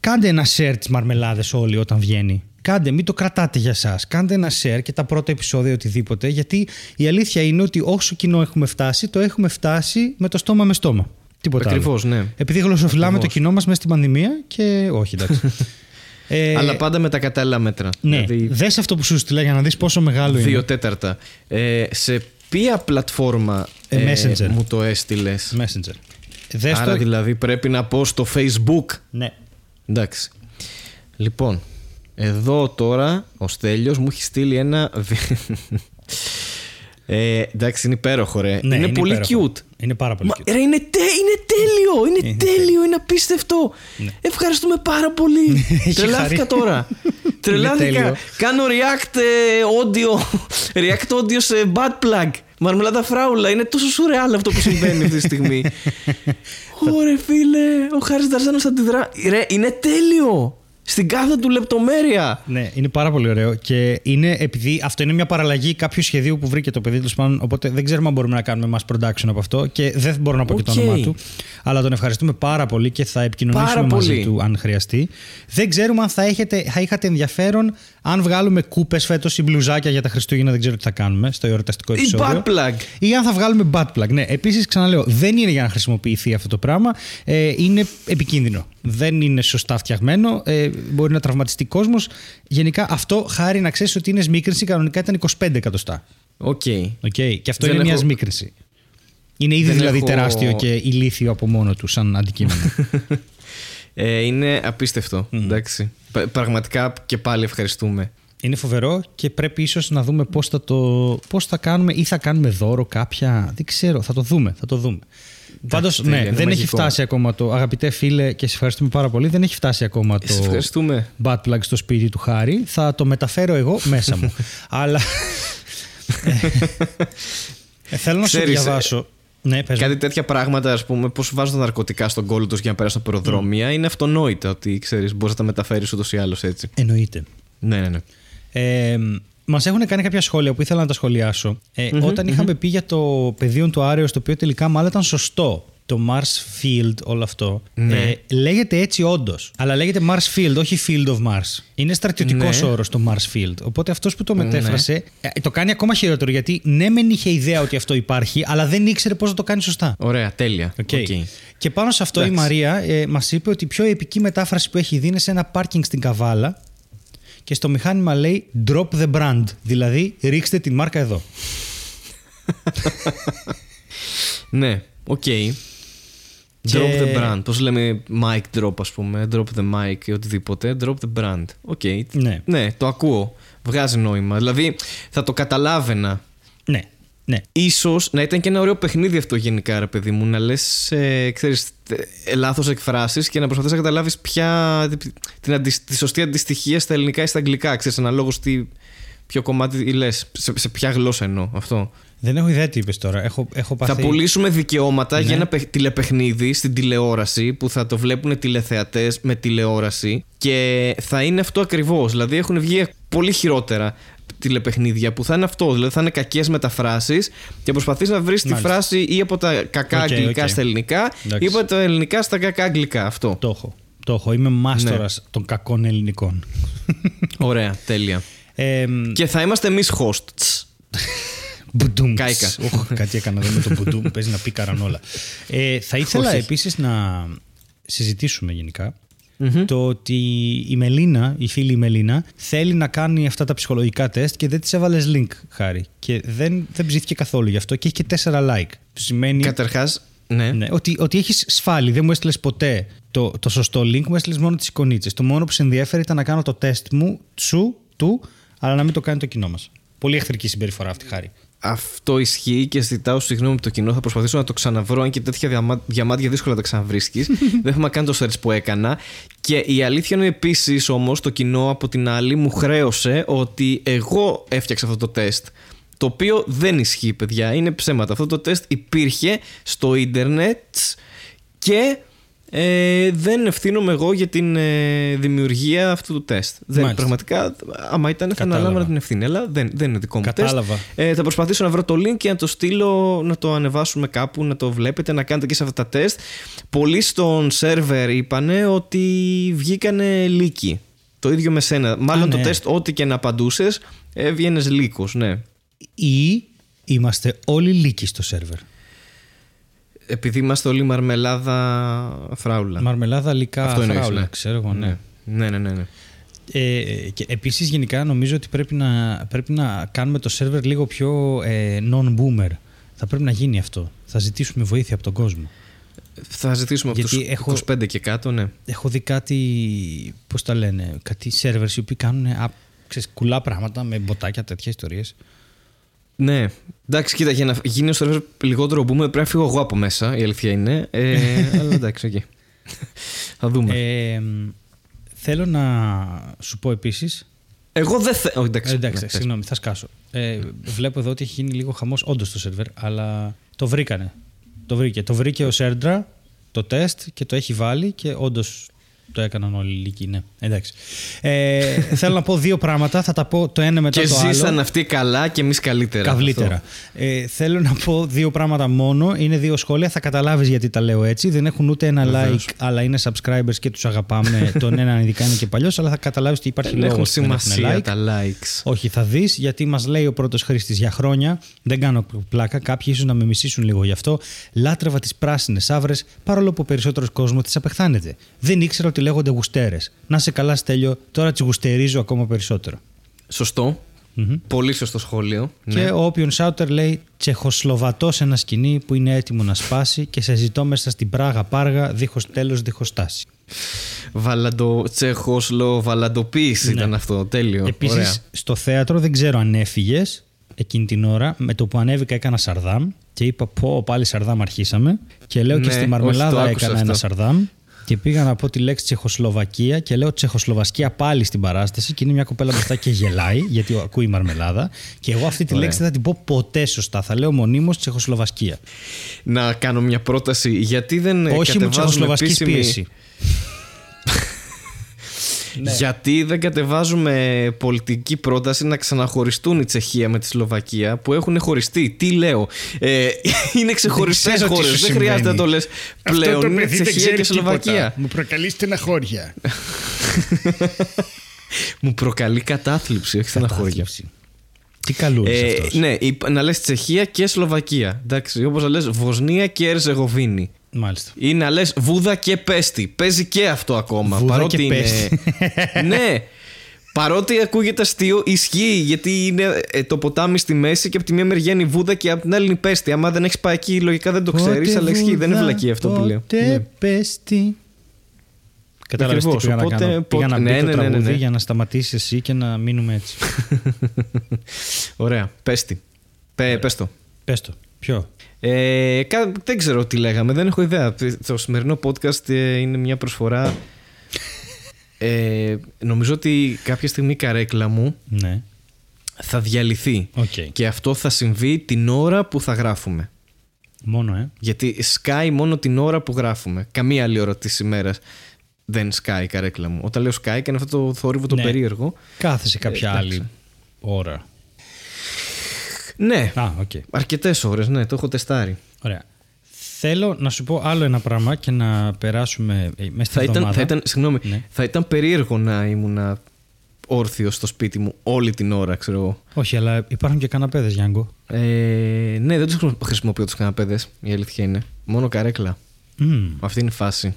Κάντε ένα share τις μαρμελάδες όλοι όταν βγαίνει. Κάντε, μην το κρατάτε για εσάς. Κάντε ένα share και τα πρώτα επεισόδια οτιδήποτε. Γιατί η αλήθεια είναι ότι όσο κοινό έχουμε φτάσει, το έχουμε φτάσει με το στόμα με στόμα. Τίποτα άλλο. Ακριβώς, ναι. Επειδή γλωσσοφυλάμε το κοινό μας μέσα στην πανδημία και όχι, εντάξει. [laughs] ε, Αλλά πάντα με τα κατάλληλα μέτρα. ναι, Δηλαδή, δες αυτό που σου στείλα για να δεις πόσο μεγάλο είναι. Δύο τέταρτα. Ε, σε ποια πλατφόρμα Ε, Messenger. μου το έστειλες; Messenger. Δες Άρα το... δηλαδή πρέπει να πω στο Facebook. Ναι. Εντάξει. Λοιπόν, εδώ τώρα ο Στέλιος μου έχει στείλει ένα... βι- Ε, εντάξει, είναι υπέροχο, ρε. Ναι, είναι, πολύ υπέροχο. cute. Είναι πάρα πολύ Μα, cute. ρε, είναι, τε, είναι τέλειο! Είναι, Είναι τέλειο, είναι απίστευτο! Ευχαριστούμε πάρα πολύ! [laughs] Τρελάθηκα Χάρη. τώρα! Τρελάθηκα! τέλειο. Κάνω react ε, audio, [laughs] react audio σε butt plug. Μαρμελάδα φράουλα. Είναι τόσο σουρεάλ αυτό που συμβαίνει αυτή τη στιγμή. [laughs] Ωρε φίλε, ο Χάρης Νταρζάνος αντιδρά. Ρε, είναι τέλειο! Στην κάθε του λεπτομέρεια. Ναι, είναι πάρα πολύ ωραίο και είναι επειδή αυτό είναι μια παραλλαγή κάποιου σχεδίου που βρήκε το παιδί τέλος πάντων. Οπότε δεν ξέρουμε αν μπορούμε να κάνουμε mass production από αυτό και δεν μπορώ να πω και το Οκ. όνομά του. Αλλά τον ευχαριστούμε πάρα πολύ και θα επικοινωνήσουμε Πάρα μαζί πολύ. του αν χρειαστεί. Δεν ξέρουμε αν θα, έχετε, θα είχατε ενδιαφέρον αν βγάλουμε κούπες φέτος ή μπλουζάκια για τα Χριστούγεννα. Δεν ξέρω τι θα κάνουμε στο εορταστικό Η επεισόδιο. butt plug. Ή αν θα βγάλουμε butt plug. Ναι, επίσης ξαναλέω, δεν είναι για να χρησιμοποιηθεί αυτό το πράγμα. Ε, είναι επικίνδυνο. Δεν είναι σωστά φτιαγμένο. Ε, μπορεί να τραυματιστεί κόσμος. Γενικά αυτό Χάρη να ξέρεις ότι είναι σμίκρινση. Κανονικά ήταν 25 εκατοστά. OK. Okay. Και αυτό Δεν είναι μια έχω- σμίκρινση. Είναι ήδη Δεν δηλαδή έχω- τεράστιο και ηλίθιο από μόνο του σαν αντικείμενο. [laughs] Ε, είναι απίστευτο. Εντάξει. Πα- Πραγματικά και πάλι ευχαριστούμε. είναι φοβερό και πρέπει ίσως να δούμε πώς θα, το, πώς θα κάνουμε ή θα κάνουμε δώρο κάποια. Δεν ξέρω, θα το δούμε. Θα το δούμε. Πάντως, τέλεια, ναι, είναι δεν έχει μαγικό. φτάσει ακόμα το. Αγαπητέ φίλε, και σε ευχαριστούμε πάρα πολύ, δεν έχει φτάσει ακόμα Σε το ευχαριστούμε. bad plug στο σπίτι του Χάρη. Θα το μεταφέρω εγώ μέσα μου. [laughs] Αλλά. [laughs] Ε, θέλω να σου Ξέρεις, διαβάσω. Ναι, πες μου. Κάτι τέτοια πράγματα, ας πούμε, πώς βάζουν τα ναρκωτικά στον κώλο τους για να περάσουν από αεροδρόμια, είναι αυτονόητα ότι ξέρεις, μπορείς να τα μεταφέρεις ούτως ή άλλως έτσι. Εννοείται. Ναι, ναι, ναι. Ε, Μας έχουν κάνει κάποια σχόλια που ήθελα να τα σχολιάσω. Ε, όταν είχαμε πει για το Πεδίο του Άρεως, το οποίο τελικά μάλλον ήταν σωστό. Το Mars Field, όλο αυτό. Ναι. Ε, λέγεται έτσι όντως. Αλλά λέγεται Mars Field, όχι Field of Mars. Είναι στρατιωτικός Ναι. όρος το Mars Field. Οπότε αυτός που το μετέφρασε ε, το κάνει ακόμα χειρότερο γιατί ναι, μεν είχε ιδέα ότι αυτό υπάρχει, αλλά δεν ήξερε πώς να το κάνει σωστά. Ωραία, τέλεια. OK. OK. Και πάνω σε αυτό Εντάξει. η Μαρία ε, μας είπε ότι η πιο επική μετάφραση που έχει δει είναι σε ένα πάρκινγκ στην Καβάλα και στο μηχάνημα λέει drop the brand. Δηλαδή ρίξτε την μάρκα εδώ. [laughs] Ναι, OK. Drop the brand. Πώς λέμε mic drop, ας πούμε. Drop the mic ή οτιδήποτε. Drop the brand. OK. Ναι. το ακούω. Βγάζει νόημα. Δηλαδή θα το καταλάβαινα. Ναι, ναι. Ίσως να ήταν και ένα ωραίο παιχνίδι αυτό γενικά, ρε παιδί μου. Να λες, ε, ξέρεις, ε, λάθος εκφράσεις και να προσπαθείς να καταλάβεις ποια. Την, αντι- τη σωστή αντιστοιχία στα ελληνικά ή στα αγγλικά. Ξέρεις, αναλόγως τι. Ποιο κομμάτι λες, σε, σε ποια γλώσσα εννοώ αυτό. Δεν έχω ιδέα τι είπες τώρα. Έχω, έχω πάθει... Θα πουλήσουμε δικαιώματα Ναι. για ένα παιχ- τηλεπαιχνίδι στην τηλεόραση που θα το βλέπουν τηλεθεατές με τηλεόραση και θα είναι αυτό ακριβώς. Δηλαδή έχουν βγει πολύ χειρότερα τηλεπαιχνίδια που θα είναι αυτό. Δηλαδή θα είναι κακές μεταφράσεις και προσπαθείς να βρεις τη Μάλιστα. φράση ή από τα κακά Οκ, αγγλικά οκ. στα ελληνικά Εντάξει. ή από τα ελληνικά στα κακά αγγλικά. Αυτό. Το έχω. Το έχω. Είμαι μάστορας Ναι. των κακών ελληνικών. Ωραία, τέλεια. Ε, Και θα είμαστε εμείς hosts. Μπουντούμς. Κάηκα. Οχ, κάτι έκανα εδώ με το μπουντούμ. Παίζει να πήκαραν όλα. Ε, θα ήθελα Όχι. επίσης να συζητήσουμε γενικά το ότι η Μελίνα, η φίλη η Μελίνα, θέλει να κάνει αυτά τα ψυχολογικά τεστ και δεν της έβαλες link, χάρη. Και δεν, δεν ψήθηκε καθόλου γι' αυτό και έχει και τέσσερα like. Που σημαίνει Καταρχάς, ναι. ναι, ότι, ότι έχεις σφάλει. Δεν μου έστειλες ποτέ το, το σωστό link, μου έστειλες μόνο τις εικονίτσες. Το μόνο που σε ενδιαφέρει ήταν να κάνω το τεστ μου, σου, του, αλλά να μην το κάνει το κοινό μας. Πολύ εχθρική συμπεριφορά αυτή, χάρη. Αυτό ισχύει και ζητάω συγγνώμη από το κοινό. Θα προσπαθήσω να το ξαναβρω, αν και τέτοια διαμά- διαμάντια δύσκολα τα ξαναβρίσκεις. [laughs] Δεν έχουμε κάνει το search που έκανα. Και η αλήθεια είναι επίσης όμως το κοινό από την άλλη μου χρέωσε ότι εγώ έφτιαξα αυτό το τεστ. Το οποίο δεν ισχύει, παιδιά. Είναι ψέματα. Αυτό το τεστ υπήρχε στο ίντερνετ και ε, δεν ευθύνομαι εγώ για την ε, δημιουργία αυτού του τεστ. Δεν, Μάλιστα. πραγματικά, άμα ήταν, θα Κατάλαβα. αναλάβανα την ευθύνη. Αλλά δεν, δεν είναι δικό μου Κατάλαβα. τεστ. Ε, θα προσπαθήσω να βρω το link και να το στείλω, να το ανεβάσουμε κάπου, να το βλέπετε, να κάνετε και σε αυτά τα τεστ. Πολλοί στον σερβερ είπανε ότι βγήκανε λύκοι. Το ίδιο με σένα. Μάλλον το ναι. τεστ, ό,τι και να απαντούσες, έβγαινες λύκος, ναι. Ή είμαστε όλοι λύκοι στο σερβερ. Επειδή είμαστε όλοι μαρμελάδα φράουλα. Μαρμελάδα, λικά, Αυτό εννοείς, φράουλα, ναι. ξέρω εγώ, ναι. Ναι, ναι, ναι. ναι. Ε, και επίσης γενικά νομίζω ότι πρέπει να, πρέπει να κάνουμε το σερβερ λίγο πιο ε, non-boomer. Θα πρέπει να γίνει αυτό. Θα ζητήσουμε βοήθεια από τον κόσμο. Θα ζητήσουμε από Γιατί τους έχω- 25 και κάτω, ναι. Έχω δει κάτι, πώς τα λένε, κάτι servers οι οποίοι κάνουν α, ξέρεις, κουλά πράγματα με μποτάκια, τέτοια ιστορίες. Ναι. Εντάξει, κοίτα, για να γίνει ο σερβέρ λιγότερο μπούμε πρέπει να φύγω εγώ από μέσα, η αλήθεια είναι. Ε, [laughs] αλλά εντάξει, οκ. Θα δούμε. Ε, θέλω να σου πω επίσης. εγώ δεν θέλω. Εντάξει, εντάξει, ναι, πες. συγγνώμη, θα σκάσω. Ε, βλέπω εδώ ότι έχει γίνει λίγο χαμός όντως το σερβέρ, αλλά το βρήκανε. Το βρήκε. Το βρήκε ο Σέρντρα, το τεστ και το έχει βάλει και όντως το έκαναν όλοι οι λύκοι. Ναι, εντάξει. Ε, θέλω να πω δύο πράγματα. Θα τα πω το ένα μετά Και το άλλο. ζήσαν αυτοί καλά και εμείς καλύτερα. Καβλύτερα. Ε, θέλω να πω δύο πράγματα μόνο. Είναι δύο σχόλια. Θα καταλάβεις γιατί τα λέω έτσι. Δεν έχουν ούτε ένα Βεβαίως. like, αλλά είναι subscribers και τους αγαπάμε. [laughs] Τον έναν ειδικά είναι και παλιός, αλλά θα καταλάβεις ότι υπάρχει Δεν λόγος. έχουν σημασία τα likes. Όχι, θα δεις, γιατί μας λέει ο πρώτος χρήστης για χρόνια. Δεν κάνω πλάκα. Κάποιοι ίσως να με μισήσουν λίγο γι' αυτό. Λάτρευα τις πράσινες άβρε, παρόλο που ο περισσότερος κόσμος τις απεχθάνεται. Δεν ήξερα ότι λέγονται γουστέρες. Να σε καλά, Στέλιο, τώρα τις γουστερίζω ακόμα περισσότερο. Σωστό. Πολύ σωστό σχόλιο. Και Ναι. ο Όπιον Σάουτερ λέει Τσεχοσλοβατός ένα σκηνή που είναι έτοιμο να σπάσει και σε ζητώ μέσα στην Πράγα Πάργα, δίχως τέλος, δίχως τάση. Βαλαντο... Τσεχόσλο βαλαντοποίηση Ναι. ήταν αυτό. Τέλειο. Ωραία. Επίση, στο θέατρο δεν ξέρω αν έφυγες εκείνη την ώρα. Με το που ανέβηκα έκανα Σαρδάμ και είπα πω πάλι Σαρδάμ αρχίσαμε. Και λέω και Ναι, στη όχι, Μαρμελάδα το άκουσα έκανα αυτό. ένα Σαρδάμ. Και πήγα να πω τη λέξη Τσεχοσλοβακία και λέω Τσεχοσλοβασκία πάλι στην παράσταση. Και είναι μια κοπέλα μπροστά και γελάει, γιατί ακούει η Μαρμελάδα. Και εγώ αυτή τη Ωραία. λέξη δεν θα την πω ποτέ σωστά. Θα λέω μονίμως Τσεχοσλοβασκία. Να κάνω μια πρόταση. Γιατί δεν Όχι μου κατεβάζουμε Τσεχοσλοβασκής επίσημη... πίεση. Ναι. Γιατί δεν κατεβάζουμε πολιτική πρόταση να ξαναχωριστούν η Τσεχία με τη Σλοβακία που έχουν χωριστεί. Τι λέω. Ε, [laughs] είναι ξεχωριστές Δεν ξέρω τι χώρες. σου Δεν συμβαίνει. χρειάζεται να το λες πλέον. Αυτό το είναι παιδί δεν Τσεχία ξέρει και Σλοβακία. τίποτα. Μου προκαλείς στεναχώρια. [laughs] Μου προκαλεί κατάθλιψη, όχι στεναχώρια. Κατάθλιψη. Τι καλούλη Ε, αυτός. ναι, η- να λες Τσεχία και Σλοβακία. Εντάξει, όπως να λες Βοσνία και Ερζεγοβίνη. Μάλιστα. Ή να λες Βούδα και Πέστη. Παίζει και αυτό ακόμα. Βούδα παρότι και είναι... Πέστη. [laughs] ναι. Παρότι ακούγεται αστείο, ισχύει γιατί είναι ε, το ποτάμι στη μέση και από τη μία μεριά είναι η Βούδα και από την άλλη είναι η Πέστη. Άμα δεν έχεις πάει εκεί, λογικά δεν το ξέρεις, αλλά ισχύει. Δεν είναι βλακή αυτό που λέω. Πότε Ναι. πέστη. Κατάλαβες τι Ακριβώς, πήγα να οπότε- κάνω. Πήγα να πότε- μπει ναι, το ναι, ναι, ναι, τραγούδι ναι. για να σταματήσει εσύ και να μείνουμε έτσι. [laughs] Ωραία. Πέστη. Πε, πες το. Πες το. Ποιο; Ε, κα- δεν ξέρω τι λέγαμε, δεν έχω ιδέα. Το σημερινό podcast ε, είναι μια προσφορά. Ε, νομίζω ότι κάποια στιγμή η καρέκλα μου Ναι. θα διαλυθεί. Οκ. Και αυτό θα συμβεί την ώρα που θα γράφουμε. Μόνο, ε; Γιατί σκάει μόνο την ώρα που γράφουμε. Καμία άλλη ώρα της ημέρας δεν σκάει η καρέκλα μου. Όταν λέω σκάει, κάνει αυτό το θόρυβο το Ναι. περίεργο. Κάθεσαι κάποια εντάξει. άλλη ώρα. Ναι, Α, οκ. αρκετές ώρες, ναι, το έχω τεστάρει. Ωραία. Θέλω να σου πω άλλο ένα πράγμα και να περάσουμε ε, μέσα στη Θα ήταν, εβδομάδα. θα, ήταν, συγγνώμη, Ναι. θα ήταν περίεργο να ήμουν όρθιο στο σπίτι μου όλη την ώρα, ξέρω εγώ. Όχι, αλλά υπάρχουν και καναπέδες, Γιάνγκο. Ε, ναι, δεν τους χρησιμοποιώ τους καναπέδες, η αλήθεια είναι. Μόνο καρέκλα. Μμμ. Αυτή είναι η φάση.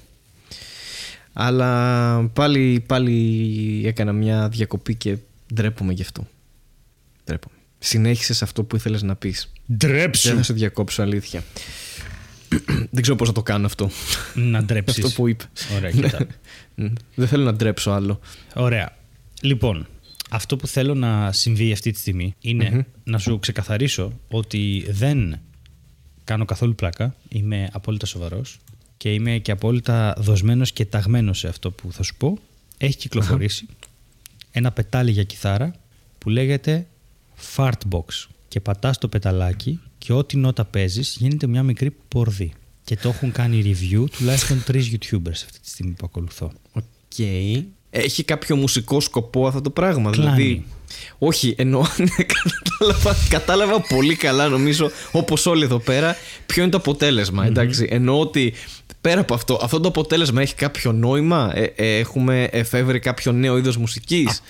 Αλλά πάλι, πάλι έκανα μια διακοπή και ντρέπομαι γι' αυτό. Ντρέπομαι. Συνέχισες αυτό που ήθελες να πεις. Δεν Ντρέψου. θα σε διακόψω, αλήθεια. [clears throat] Δεν ξέρω πώς θα το κάνω αυτό. Να ντρέψεις. [laughs] Αυτό που είπε. Ωραία, κοίτα. Μμ. [laughs] Δεν θέλω να ντρέψω άλλο. Ωραία. Λοιπόν, αυτό που θέλω να συμβεί αυτή τη στιγμή είναι να σου ξεκαθαρίσω ότι δεν κάνω καθόλου πλάκα. Είμαι απόλυτα σοβαρός και είμαι και απόλυτα δοσμένος και ταγμένος σε αυτό που θα σου πω. Έχει κυκλοφορήσει ένα πετάλι για κιθάρα που λέγεται Fartbox και πατάς το πεταλάκι και ό,τι νότα παίζεις γίνεται μια μικρή πορδί. Και το έχουν κάνει review τουλάχιστον τρεις YouTubers αυτή τη στιγμή που ακολουθώ. Οκ. Έχει κάποιο μουσικό σκοπό αυτό το πράγμα; Κλάνει. Δηλαδή. Όχι, εννοώ. [laughs] ναι, κατάλαβα, κατάλαβα πολύ καλά νομίζω, όπως όλοι εδώ πέρα, ποιο είναι το αποτέλεσμα. Εντάξει. Εννοώ ότι πέρα από αυτό, αυτό το αποτέλεσμα έχει κάποιο νόημα; Ε, ε, έχουμε εφεύρει κάποιο νέο είδος μουσικής;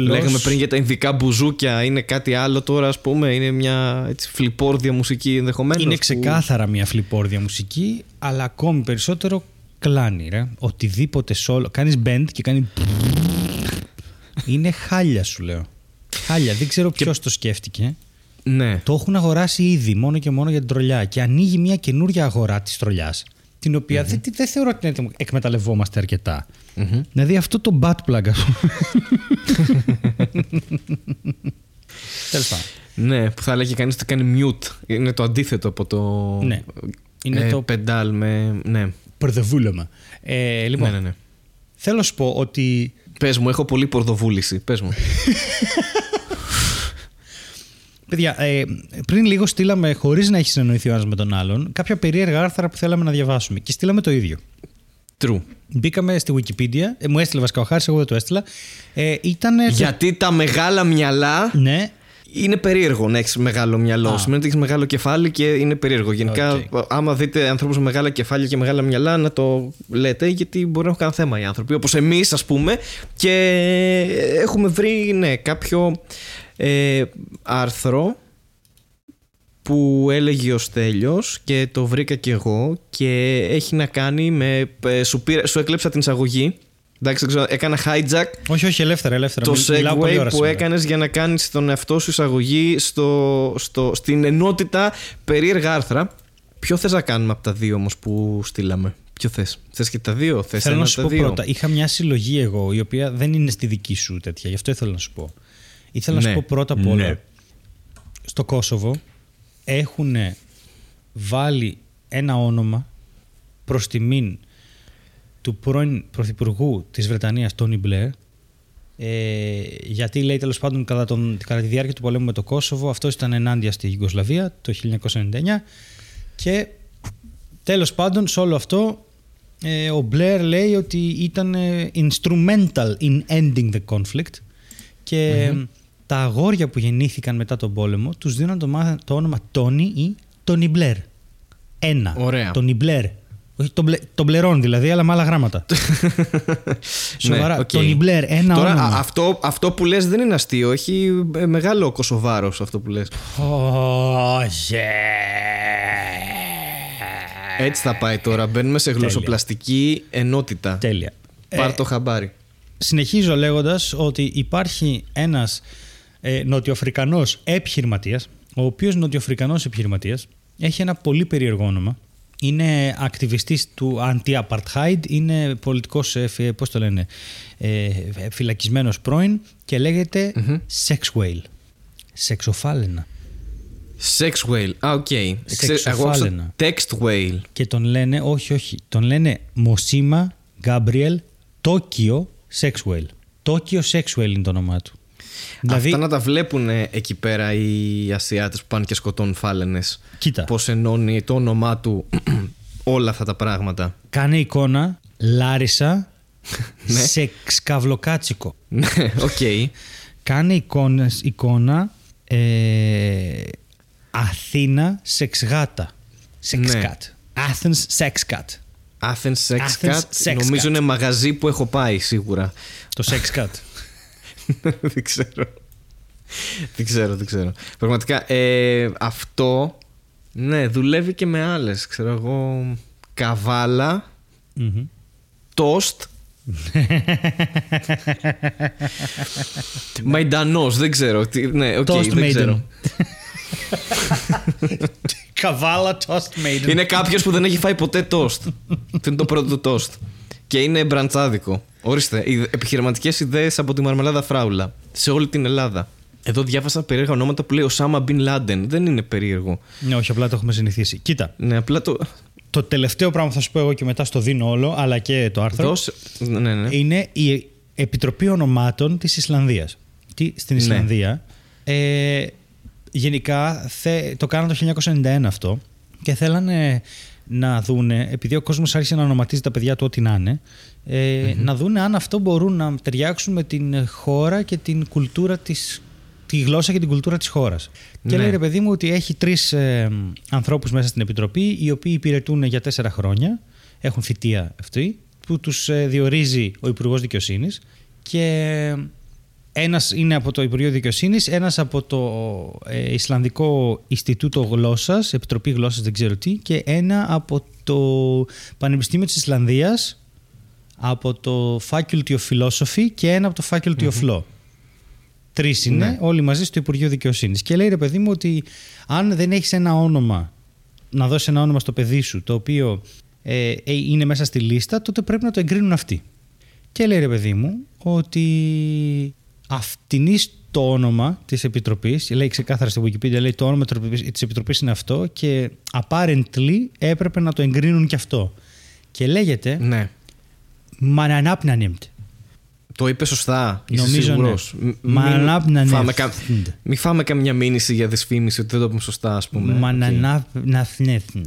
Απλώς- Λέγαμε πριν για τα ειδικά μπουζούκια, είναι κάτι άλλο τώρα, ας πούμε. Είναι μια έτσι, φλιπόρδια μουσική ενδεχομένως. Είναι ξεκάθαρα μια φλιπόρδια μουσική, αλλά ακόμη περισσότερο κλάνει, ρε. Οτιδήποτε solo. Κάνεις band και κάνει. [laughs] Είναι χάλια, σου λέω. Χάλια. Δεν ξέρω ποιος το σκέφτηκε. Ναι. Το έχουν αγοράσει ήδη μόνο και μόνο για την τρολιά. Και ανοίγει μια καινούργια αγορά της τρολιάς. Την οποία δεν, δεν θεωρώ ότι την εκμεταλλευόμαστε αρκετά. Δηλαδή αυτό το butt plug, ας πούμε. Τέλος πάντων. Ναι, που θα έλεγε κανείς ότι κάνει mute. Είναι το αντίθετο από το. Ναι. Είναι ε, το πεντάλ με. Ναι. πορδοβούλωμα. Ε, λοιπόν, ναι, ναι, ναι. θέλω να σου πω ότι Πες μου, έχω πολύ πορδοβούληση. Πες μου. [laughs] Παιδιά, ε, πριν λίγο στείλαμε, χωρίς να έχει συνεννοηθεί ο ένας με τον άλλον, κάποια περίεργα άρθρα που θέλαμε να διαβάσουμε. Και στείλαμε το ίδιο. True. Μπήκαμε στη Wikipedia. Ε, μου έστειλε βασικά ο Χάρης, εγώ δεν το έστειλα. Ε, ήταν. Γιατί τα μεγάλα μυαλά Ναι, είναι περίεργο να έχεις μεγάλο μυαλό. Α. Σημαίνει ότι έχεις μεγάλο κεφάλι και είναι περίεργο. Γενικά, άμα δείτε ανθρώπους με μεγάλα κεφάλια και μεγάλα μυαλά, να το λέτε, γιατί μπορεί να έχουν κανένα θέμα οι άνθρωποι. Όπως εμείς, ας πούμε. Και έχουμε βρει, ναι, κάποιο ε, άρθρο που έλεγε ο Στέλιος και το βρήκα και εγώ και έχει να κάνει με... ε, Σου, πήρα- σου έκλεψα την εισαγωγή. Εντάξει, δεν ξέρω, έκανα hijack όχι, όχι, ελεύθερα, ελεύθερα. το Μι- μιλάω πολλή segue ώρα που σήμερα. έκανες για να κάνεις τον εαυτό σου εισαγωγή στο, στο, στην ενότητα περίεργα άρθρα. Ποιο θες να κάνουμε από τα δύο όμως που στείλαμε; Ποιο θες; Θες και τα δύο; Θες Θέλω ένα να από σου τα πω δύο; πρώτα. Είχα μια συλλογή εγώ, η οποία δεν είναι στη δική σου τέτοια. Γι' αυτό ήθελα να σου πω. Ήθελα να Ναι. σου πω πρώτα απ' όλα. Ναι. Στο Κόσοβο έχουν βάλει ένα όνομα προς τιμήν του πρώην Πρωθυπουργού της Βρετανίας, Τόνι Μπλερ, ε, γιατί λέει τέλος πάντων κατά, τον, κατά τη διάρκεια του πολέμου με το Κόσοβο αυτός ήταν ενάντια στη Γιουγκοσλαβία το 1999 και τέλος πάντων σε όλο αυτό ε, ο Μπλερ λέει ότι ήταν ε, instrumental in ending the conflict και τα αγόρια που γεννήθηκαν μετά τον πόλεμο τους δίναν το, μάθα- το όνομα Τόνι ή Τόνι Μπλερ. Ένα. Ωραία. Τόνι Μπλερ. Όχι, τον, μπλε, τον μπλερών δηλαδή, αλλά με άλλα γράμματα. [laughs] Σοβαρά. Ναι, οκ. Τόνι Μπλερ, ένα Τώρα, όνομα. α- αυτό, αυτό που λες δεν είναι αστείο. Έχει ε, μεγάλο κοσοβάρος αυτό που λες. Oh, yeah. Έτσι θα πάει τώρα. Μπαίνουμε σε γλωσσοπλαστική ενότητα. Τέλεια. Πάρ Ε, το χαμπάρι. συνεχίζω λέγοντας ότι υπάρχει ένας ε, νοτιοαφρικανός επιχειρηματίας, ο οποίος νοτιοαφρικανός επιχειρηματίας έχει ένα πολύ περίεργο όνομα. Είναι ακτιβιστής του anti-apartheid, είναι πολιτικός, ε, φι- πώς το λένε, ε, φυλακισμένος πρώην και λέγεται Sex Whale. Σεξοφάλαινα. Sex whale. Α, οκ. Ξέ- Εγώ άκουσα Σεξοφάλαινα. Sex whale. Και τον λένε, όχι, όχι, τον λένε Μοσίμα Γκάμπριελ Τόκιο Sexwale. Τόκιο Sexwale είναι το όνομά του. Δηλαδή, Αυτά να τα βλέπουν εκεί πέρα οι Ασιάτες που πάνε και σκοτώνουν φάλαινες. κοίτα, Πώς ενώνει το όνομά του [clears throat] όλα αυτά τα πράγματα. κάνε εικόνα Λάρισα [laughs] Ναι. σε καυλοκάτσικο. [laughs] Ναι, οκ. Κάνε εικόνες, εικόνα ε, Αθήνα σεξγάτα. Sex cat. Athens sex cat. Athens Sex Athens Cat. Sex Νομίζω Cat. είναι μαγαζί που έχω πάει σίγουρα. Το sex [laughs] cat. [laughs] δεν ξέρω. δεν ξέρω, δεν ξέρω. Πραγματικά ε, αυτό ναι, δουλεύει και με άλλες. Ξέρω εγώ. Καβάλα, Μμμ. τόστ. [laughs] Μαϊντανός, δεν ξέρω. Τι- Ναι, οκ, Toast δεν maiden. ξέρω. [laughs] Καβάλα toast maiden. Είναι κάποιος που δεν έχει φάει ποτέ τόστ. Αυτό είναι το πρώτο του τόστ. Και είναι μπραντσάδικο. Ορίστε, επιχειρηματικές ιδέες από τη Μαρμελάδα Φράουλα. Σε όλη την Ελλάδα. Εδώ διάβασα περίεργα ονόματα που λέει Οσάμα Μπιν Λάντεν. Δεν είναι περίεργο. Ναι, όχι, απλά το έχουμε συνηθίσει. Κοίτα, Ναι, απλά το. το τελευταίο πράγμα που θα σου πω εγώ και μετά στο δίνω όλο, αλλά και το άρθρο, Δώσε. Ναι, ναι. είναι η Επιτροπή Ονομάτων της Ισλανδίας. Τι, στην Ισλανδία, ε, γενικά θε, το κάνανε το 1991 αυτό και θέλανε να δούνε, επειδή ο κόσμος άρχισε να ονοματίζει τα παιδιά του ό,τι να είναι, ε, να δούνε αν αυτό μπορούν να ταιριάξουν με την χώρα και την κουλτούρα της τη γλώσσα και την κουλτούρα της χώρας. Και Ναι. λέει ρε παιδί μου ότι έχει τρεις ε, ανθρώπους μέσα στην Επιτροπή οι οποίοι υπηρετούν για τέσσερα χρόνια, έχουν θητεία αυτοί, που τους ε, διορίζει ο Υπουργός Δικαιοσύνης και ένας είναι από το Υπουργείο Δικαιοσύνης, ένας από το ε, Ισλανδικό Ινστιτούτο Γλώσσας, Επιτροπή Γλώσσας δεν ξέρω τι, και ένα από το Πανεπιστήμιο της Ισλανδίας, από το Faculty of Philosophy και ένα από το Faculty of Law. Τρεις είναι, Ναι. όλοι μαζί στο Υπουργείο Δικαιοσύνης. Και λέει ρε παιδί μου ότι αν δεν έχεις ένα όνομα, να δώσεις ένα όνομα στο παιδί σου, το οποίο ε, ε, είναι μέσα στη λίστα, τότε πρέπει να το εγκρίνουν αυτοί. Και λέει ρε παιδί μου ότι αυτήν το όνομα της Επιτροπής. Λέει ξεκάθαρα στη Wikipedia, λέει το όνομα της Επιτροπής είναι αυτό και apparently έπρεπε να το εγκρίνουν και αυτό. Και λέγεται Ναι. Mananapnanimt. Το είπες σωστά. Είσαι Νομίζω, σίγουρος. ναι. Μ- Μαναπ Μην να ναι. φάμε, κα... μην φάμε καμιά μήνυση για δυσφήμιση ότι δεν το πούμε σωστά, ας πούμε. Οκ. Mananapnanimt.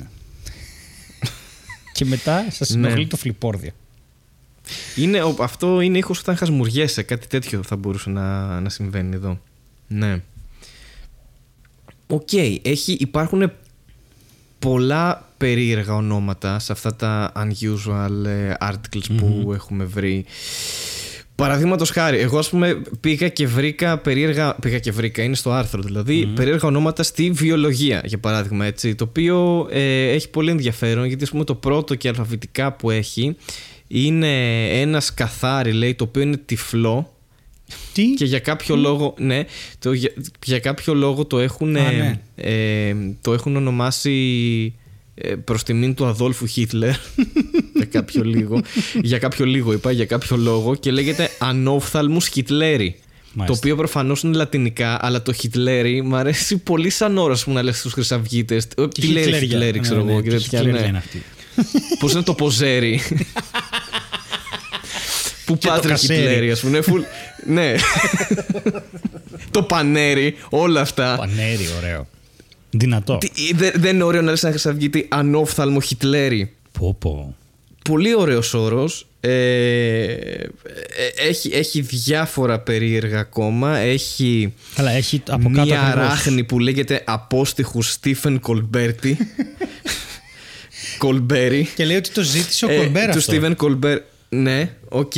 και μετά σας Ναι. ενοχλεί το φλιπόρδιο. Είναι, ο- αυτό είναι ήχος όταν χασμουριέσαι. Κάτι τέτοιο θα μπορούσε να, να συμβαίνει εδώ. Ναι. Οκ. Έχει, υπάρχουν πολλά περίεργα ονόματα σε αυτά τα unusual ε, articles που έχουμε βρει. Παραδείγματος χάρη, εγώ ας πούμε πήγα και βρήκα περίεργα. Πήγα και βρήκα, είναι στο άρθρο δηλαδή, περίεργα ονόματα στη βιολογία, για παράδειγμα. Έτσι, το οποίο ε, έχει πολύ ενδιαφέρον γιατί ας πούμε, το πρώτο και αλφαβητικά που έχει είναι ένας σκαθάρι, λέει, το οποίο είναι τυφλό Τι; και για κάποιο λόγο, ναι, το, για, για κάποιο λόγο το έχουν, Α, ναι. ε, το έχουν ονομάσει ε, προς τιμήν του Αδόλφου Χίτλερ [laughs] για κάποιο λίγο για κάποιο λίγο είπα, για κάποιο λόγο και λέγεται Anophthalmus hitleri Μάλιστα. το οποίο προφανώς είναι λατινικά, αλλά το Χιτλέρι μου αρέσει πολύ σαν όρος που να λες στους Χρυσαυγίτες. Τι λέει ρε Χιτλέρια. Χιτλέρι, Ναι, ξέρω ναι, εγώ. ναι, και τι τέτοια, Χιτλέρια ναι. είναι αυτοί. Πώς είναι το ποζέρι. [laughs] Πού Και το πάτρε κασέρι. Χιτλέρι, ας πούμε. είναι full- ναι. [laughs] το πανέρι, όλα αυτά. Πανέρι, ωραίο. Δυνατό. Τι- δε- Δεν είναι ωραίο να λες ένα χρυσαυγίτη ανόφθαλμο Χιτλέρι. Πω, πω. Πολύ ωραίος όρος. Ε, ε, έχει, έχει διάφορα περίεργα ακόμα. Έχει Καλά, έχει από κάτω μία ακριβώς. αράχνη που λέγεται Aptostichus stephencolberti. [laughs] Κολμπέρι. Και λέει ότι το ζήτησε ο Ε, Κολμπέρ Του αυτό. Στίβεν Κολμπέρ. Ναι, οκ.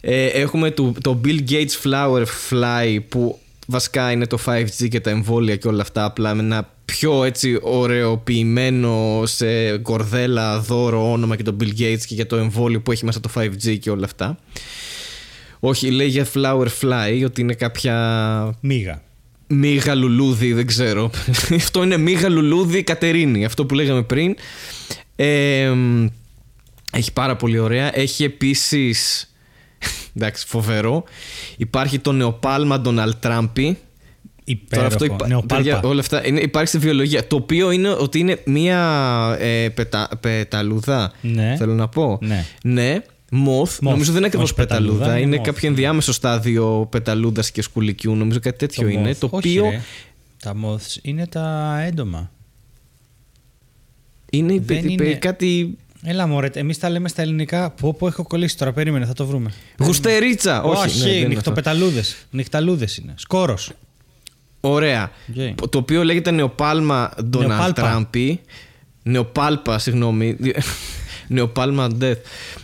Ε, έχουμε το, το Bill Gates Flower Fly που βασικά είναι το 5G και τα εμβόλια και όλα αυτά απλά με ένα πιο έτσι ωραιοποιημένο σε κορδέλα δώρο όνομα και το Bill Gates και για το εμβόλιο που έχει μέσα το 5G και όλα αυτά. Όχι, λέει για Flower Fly ότι είναι κάποια Μίγα. Μίγα λουλούδι, δεν ξέρω. [laughs] αυτό είναι μίγα λουλούδι Κατερίνη, αυτό που λέγαμε πριν. Ε, έχει πάρα πολύ ωραία. Έχει επίσης, εντάξει, φοβερό. Υπάρχει το νεοπάλμα Ντοναλτ Τράμπι. Υπέροχο. υπά- Νεοπάλπα. παιδιά, όλα αυτά είναι, υπάρχει στη βιολογία. Το οποίο είναι ότι είναι μία ε, πετα, πεταλούδα. Ναι. Θέλω να πω. Ναι. Ναι. Μοθ. Moth. Νομίζω δεν είναι ακριβώς Όχι πεταλούδα, πεταλούδα. είναι Είναι moth. κάποιο ενδιάμεσο στάδιο πεταλούδας και σκουλικιού. Νομίζω κάτι τέτοιο είναι. moth. Το Όχι, οποίο ρε. Τα moths είναι τα έντομα. είναι, Δεν υπε- είναι- κάτι. Έλα μωρέ, εμείς τα λέμε στα ελληνικά. Πω πω έχω κολλήσει τώρα, περίμενε, θα το βρούμε. Γουστερίτσα! Όχι, Όχι, ναι, δεν είναι αυτό. νυχτοπεταλούδες. Νυχταλούδες είναι. Σκόρος. Ωραία. Οκ. Το οποίο λέγεται Neopalpa donald Neopalpa. trumpi. Neopalpa, συγγνώμη. [laughs] Neopalpa moth.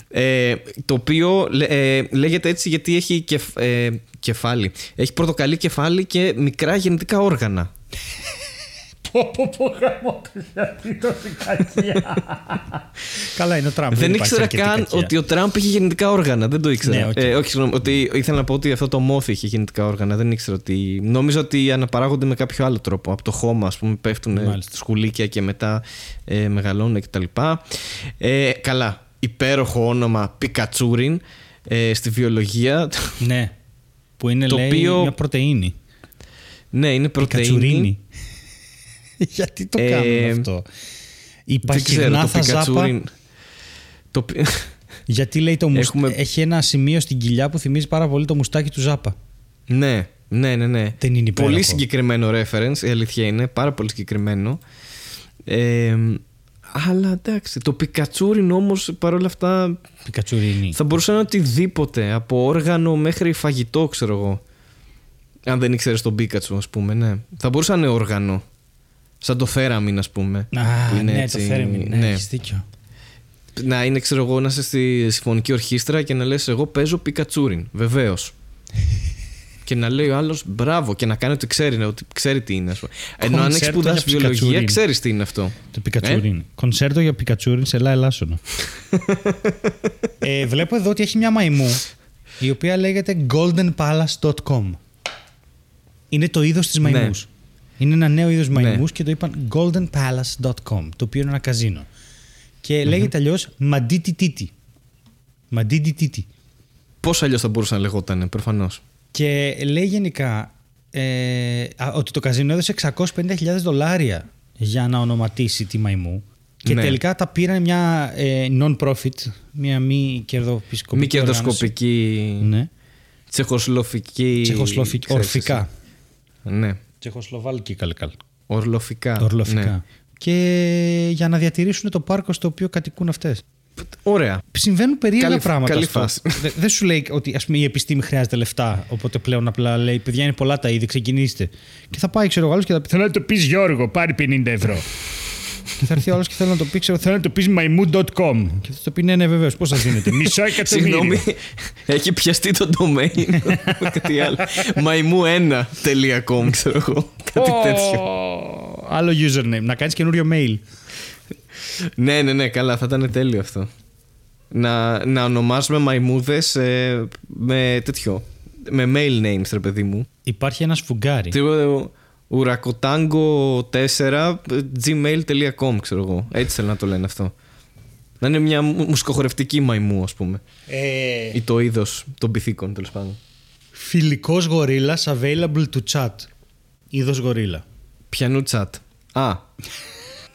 Ε, το οποίο ε, λέγεται έτσι γιατί έχει κεφ- ε, κεφάλι. Έχει πορτοκαλί κεφάλι και μικρά γεννητικά όργανα. Πω πω πω γαμώτο, γιατί τόση κακία. Καλά είναι ο Τραμπ. Δεν υπάρχει ήξερα αρκετή καν κακία. ότι ο Τραμπ είχε γεννητικά όργανα. Δεν το ήξερα. Ναι, οκ. ε, όχι, συγγνώμη. Ότι ήθελα να πω ότι αυτό το moth είχε γεννητικά όργανα. Δεν ήξερα ότι. Νόμιζα ότι αναπαράγονται με κάποιο άλλο τρόπο. Από το χώμα, ας πούμε, πέφτουν Μάλιστα. σκουλήκια και μετά ε, μεγαλώνουν κτλ. Ε, καλά. Υπέροχο όνομα pikachurin ε, στη βιολογία. Ναι. Που είναι Το λέει οποίο- μια πρωτεΐνη. ναι, είναι πρωτεΐνη. Κατσουρίνη. [laughs] Γιατί το Ε, κάνουμε αυτό; Η Δεν ξέρω, το παχυγνάθα ζάπα. Πικατσούριν. Το... πι- Γιατί λέει το μουσ... Έχουμε- έχει ένα σημείο στην κοιλιά που θυμίζει πάρα πολύ το μουστάκι του Ζάπα. Ναι, ναι, ναι. ναι. Δεν είναι υπέροχο. Πολύ συγκεκριμένο reference, η αλήθεια είναι. Πάρα πολύ συγκεκριμένο. Ε, αλλά εντάξει, το Πικατσούριν όμως παρόλα αυτά Πικατσουρίνη. θα μπορούσε να είναι οτιδήποτε. Από όργανο μέχρι φαγητό, ξέρω εγώ. Αν δεν ήξερες τον Πίκατσου, ας πούμε, ναι. Θα μπορούσε να είναι όργανο. Σαν το θέραμιν, ας πούμε. Α, που είναι ναι, έτσι- το θέρμιν. Ναι, ναι. έχεις δίκιο. Να είναι, ξέρω εγώ, να είσαι στη συμφωνική ορχήστρα και να λες εγώ παίζω Πικατσούριν. Βεβαίως. [laughs] και να λέει ο άλλος μπράβο και να κάνει ότι ξέρει, ότι ξέρει τι είναι. Ας πούμε. Ενώ αν έχεις Κονσέρτο σπουδάσει για βιολογία, Πικατσούριν. ξέρεις τι είναι αυτό. Το Πικατσουρίνη. Κονσέρτο για Πικατσούριν σε Λά Ελάσσονο. [laughs] ε, βλέπω εδώ ότι έχει μια μαϊμού η οποία λέγεται goldenpalace.com. Είναι το είδος της μαϊμούς. Είναι ένα νέο είδος μαϊμούς και το είπαν goldenpalace.com, το οποίο είναι ένα καζίνο. Και λέγεται αλλιώς Μαντίτι Τίτι. Μαντίτι Τίτι. Πώς αλλιώς θα μπορούσε να λεγόταν, προφανώς. Και λέει γενικά ε, α, ότι το καζίνο έδωσε 650.000 δολάρια για να ονοματίσει τη μαϊμού. Και Ναι. τελικά τα πήραν μια ε, non-profit, μια μη κερδοσκοπική. Μη κερδοσκοπική. Ναι. Τσεχοσλοφική. Τσεχοσλοφική. ξέρεις Ορφικά. εσύ. Ναι. Τσεχοσλοβάλικη καλκάλ. Ορλοφικά. Ορλοφικά. Ναι. Και για να διατηρήσουν το πάρκο στο οποίο κατοικούν αυτές. Ωραία. Συμβαίνουν περίεργα Καλή- πράγματα. καλή στο- φάση. Δε- Δεν σου λέει ότι ας πούμε, η επιστήμη χρειάζεται λεφτά. Οπότε πλέον απλά λέει: Παιδιά, είναι πολλά τα είδη, ξεκινήστε. Και θα πάει, ξέρω εγώ, άλλος και θα πει: Θέλω να το πεις Γιώργο, πάρει 50 ευρώ. Και θα έρθει ο άλλος και θέλω να το πει: Ξέρω, Θέλω να το πεις μαϊμού.com. Και θα το πει: Ναι, ναι, βεβαίως. Πώς σα δίνετε. [laughs] Μισό Συγγνώμη, εκατομμύριο. έχει πιαστεί το domain. [laughs] Κάτι άλλο. Μαϊμού1.com, ξέρω εγώ. Κάτι τέτοιο. Άλλο username. Να κάνεις καινούριο mail. Ναι, ναι, ναι, καλά, θα ήταν τέλειο αυτό. Να, να ονομάζουμε μαϊμούδες με τέτοιο. Με mail names, ρε παιδί μου. Υπάρχει ένας σφουγγάρι. Τι, ε, Ουρακοτάγκο4 gmail.com, ξέρω εγώ. Έτσι θέλω να το λένε αυτό. Να είναι μια μου- μουσικοχορευτική μαϊμού, ας πούμε. Ε, Ή το είδος των πιθήκων, τέλος πάντων. Φιλικός γορίλας available to chat. Είδος γορίλα. Πιανού chat. Α,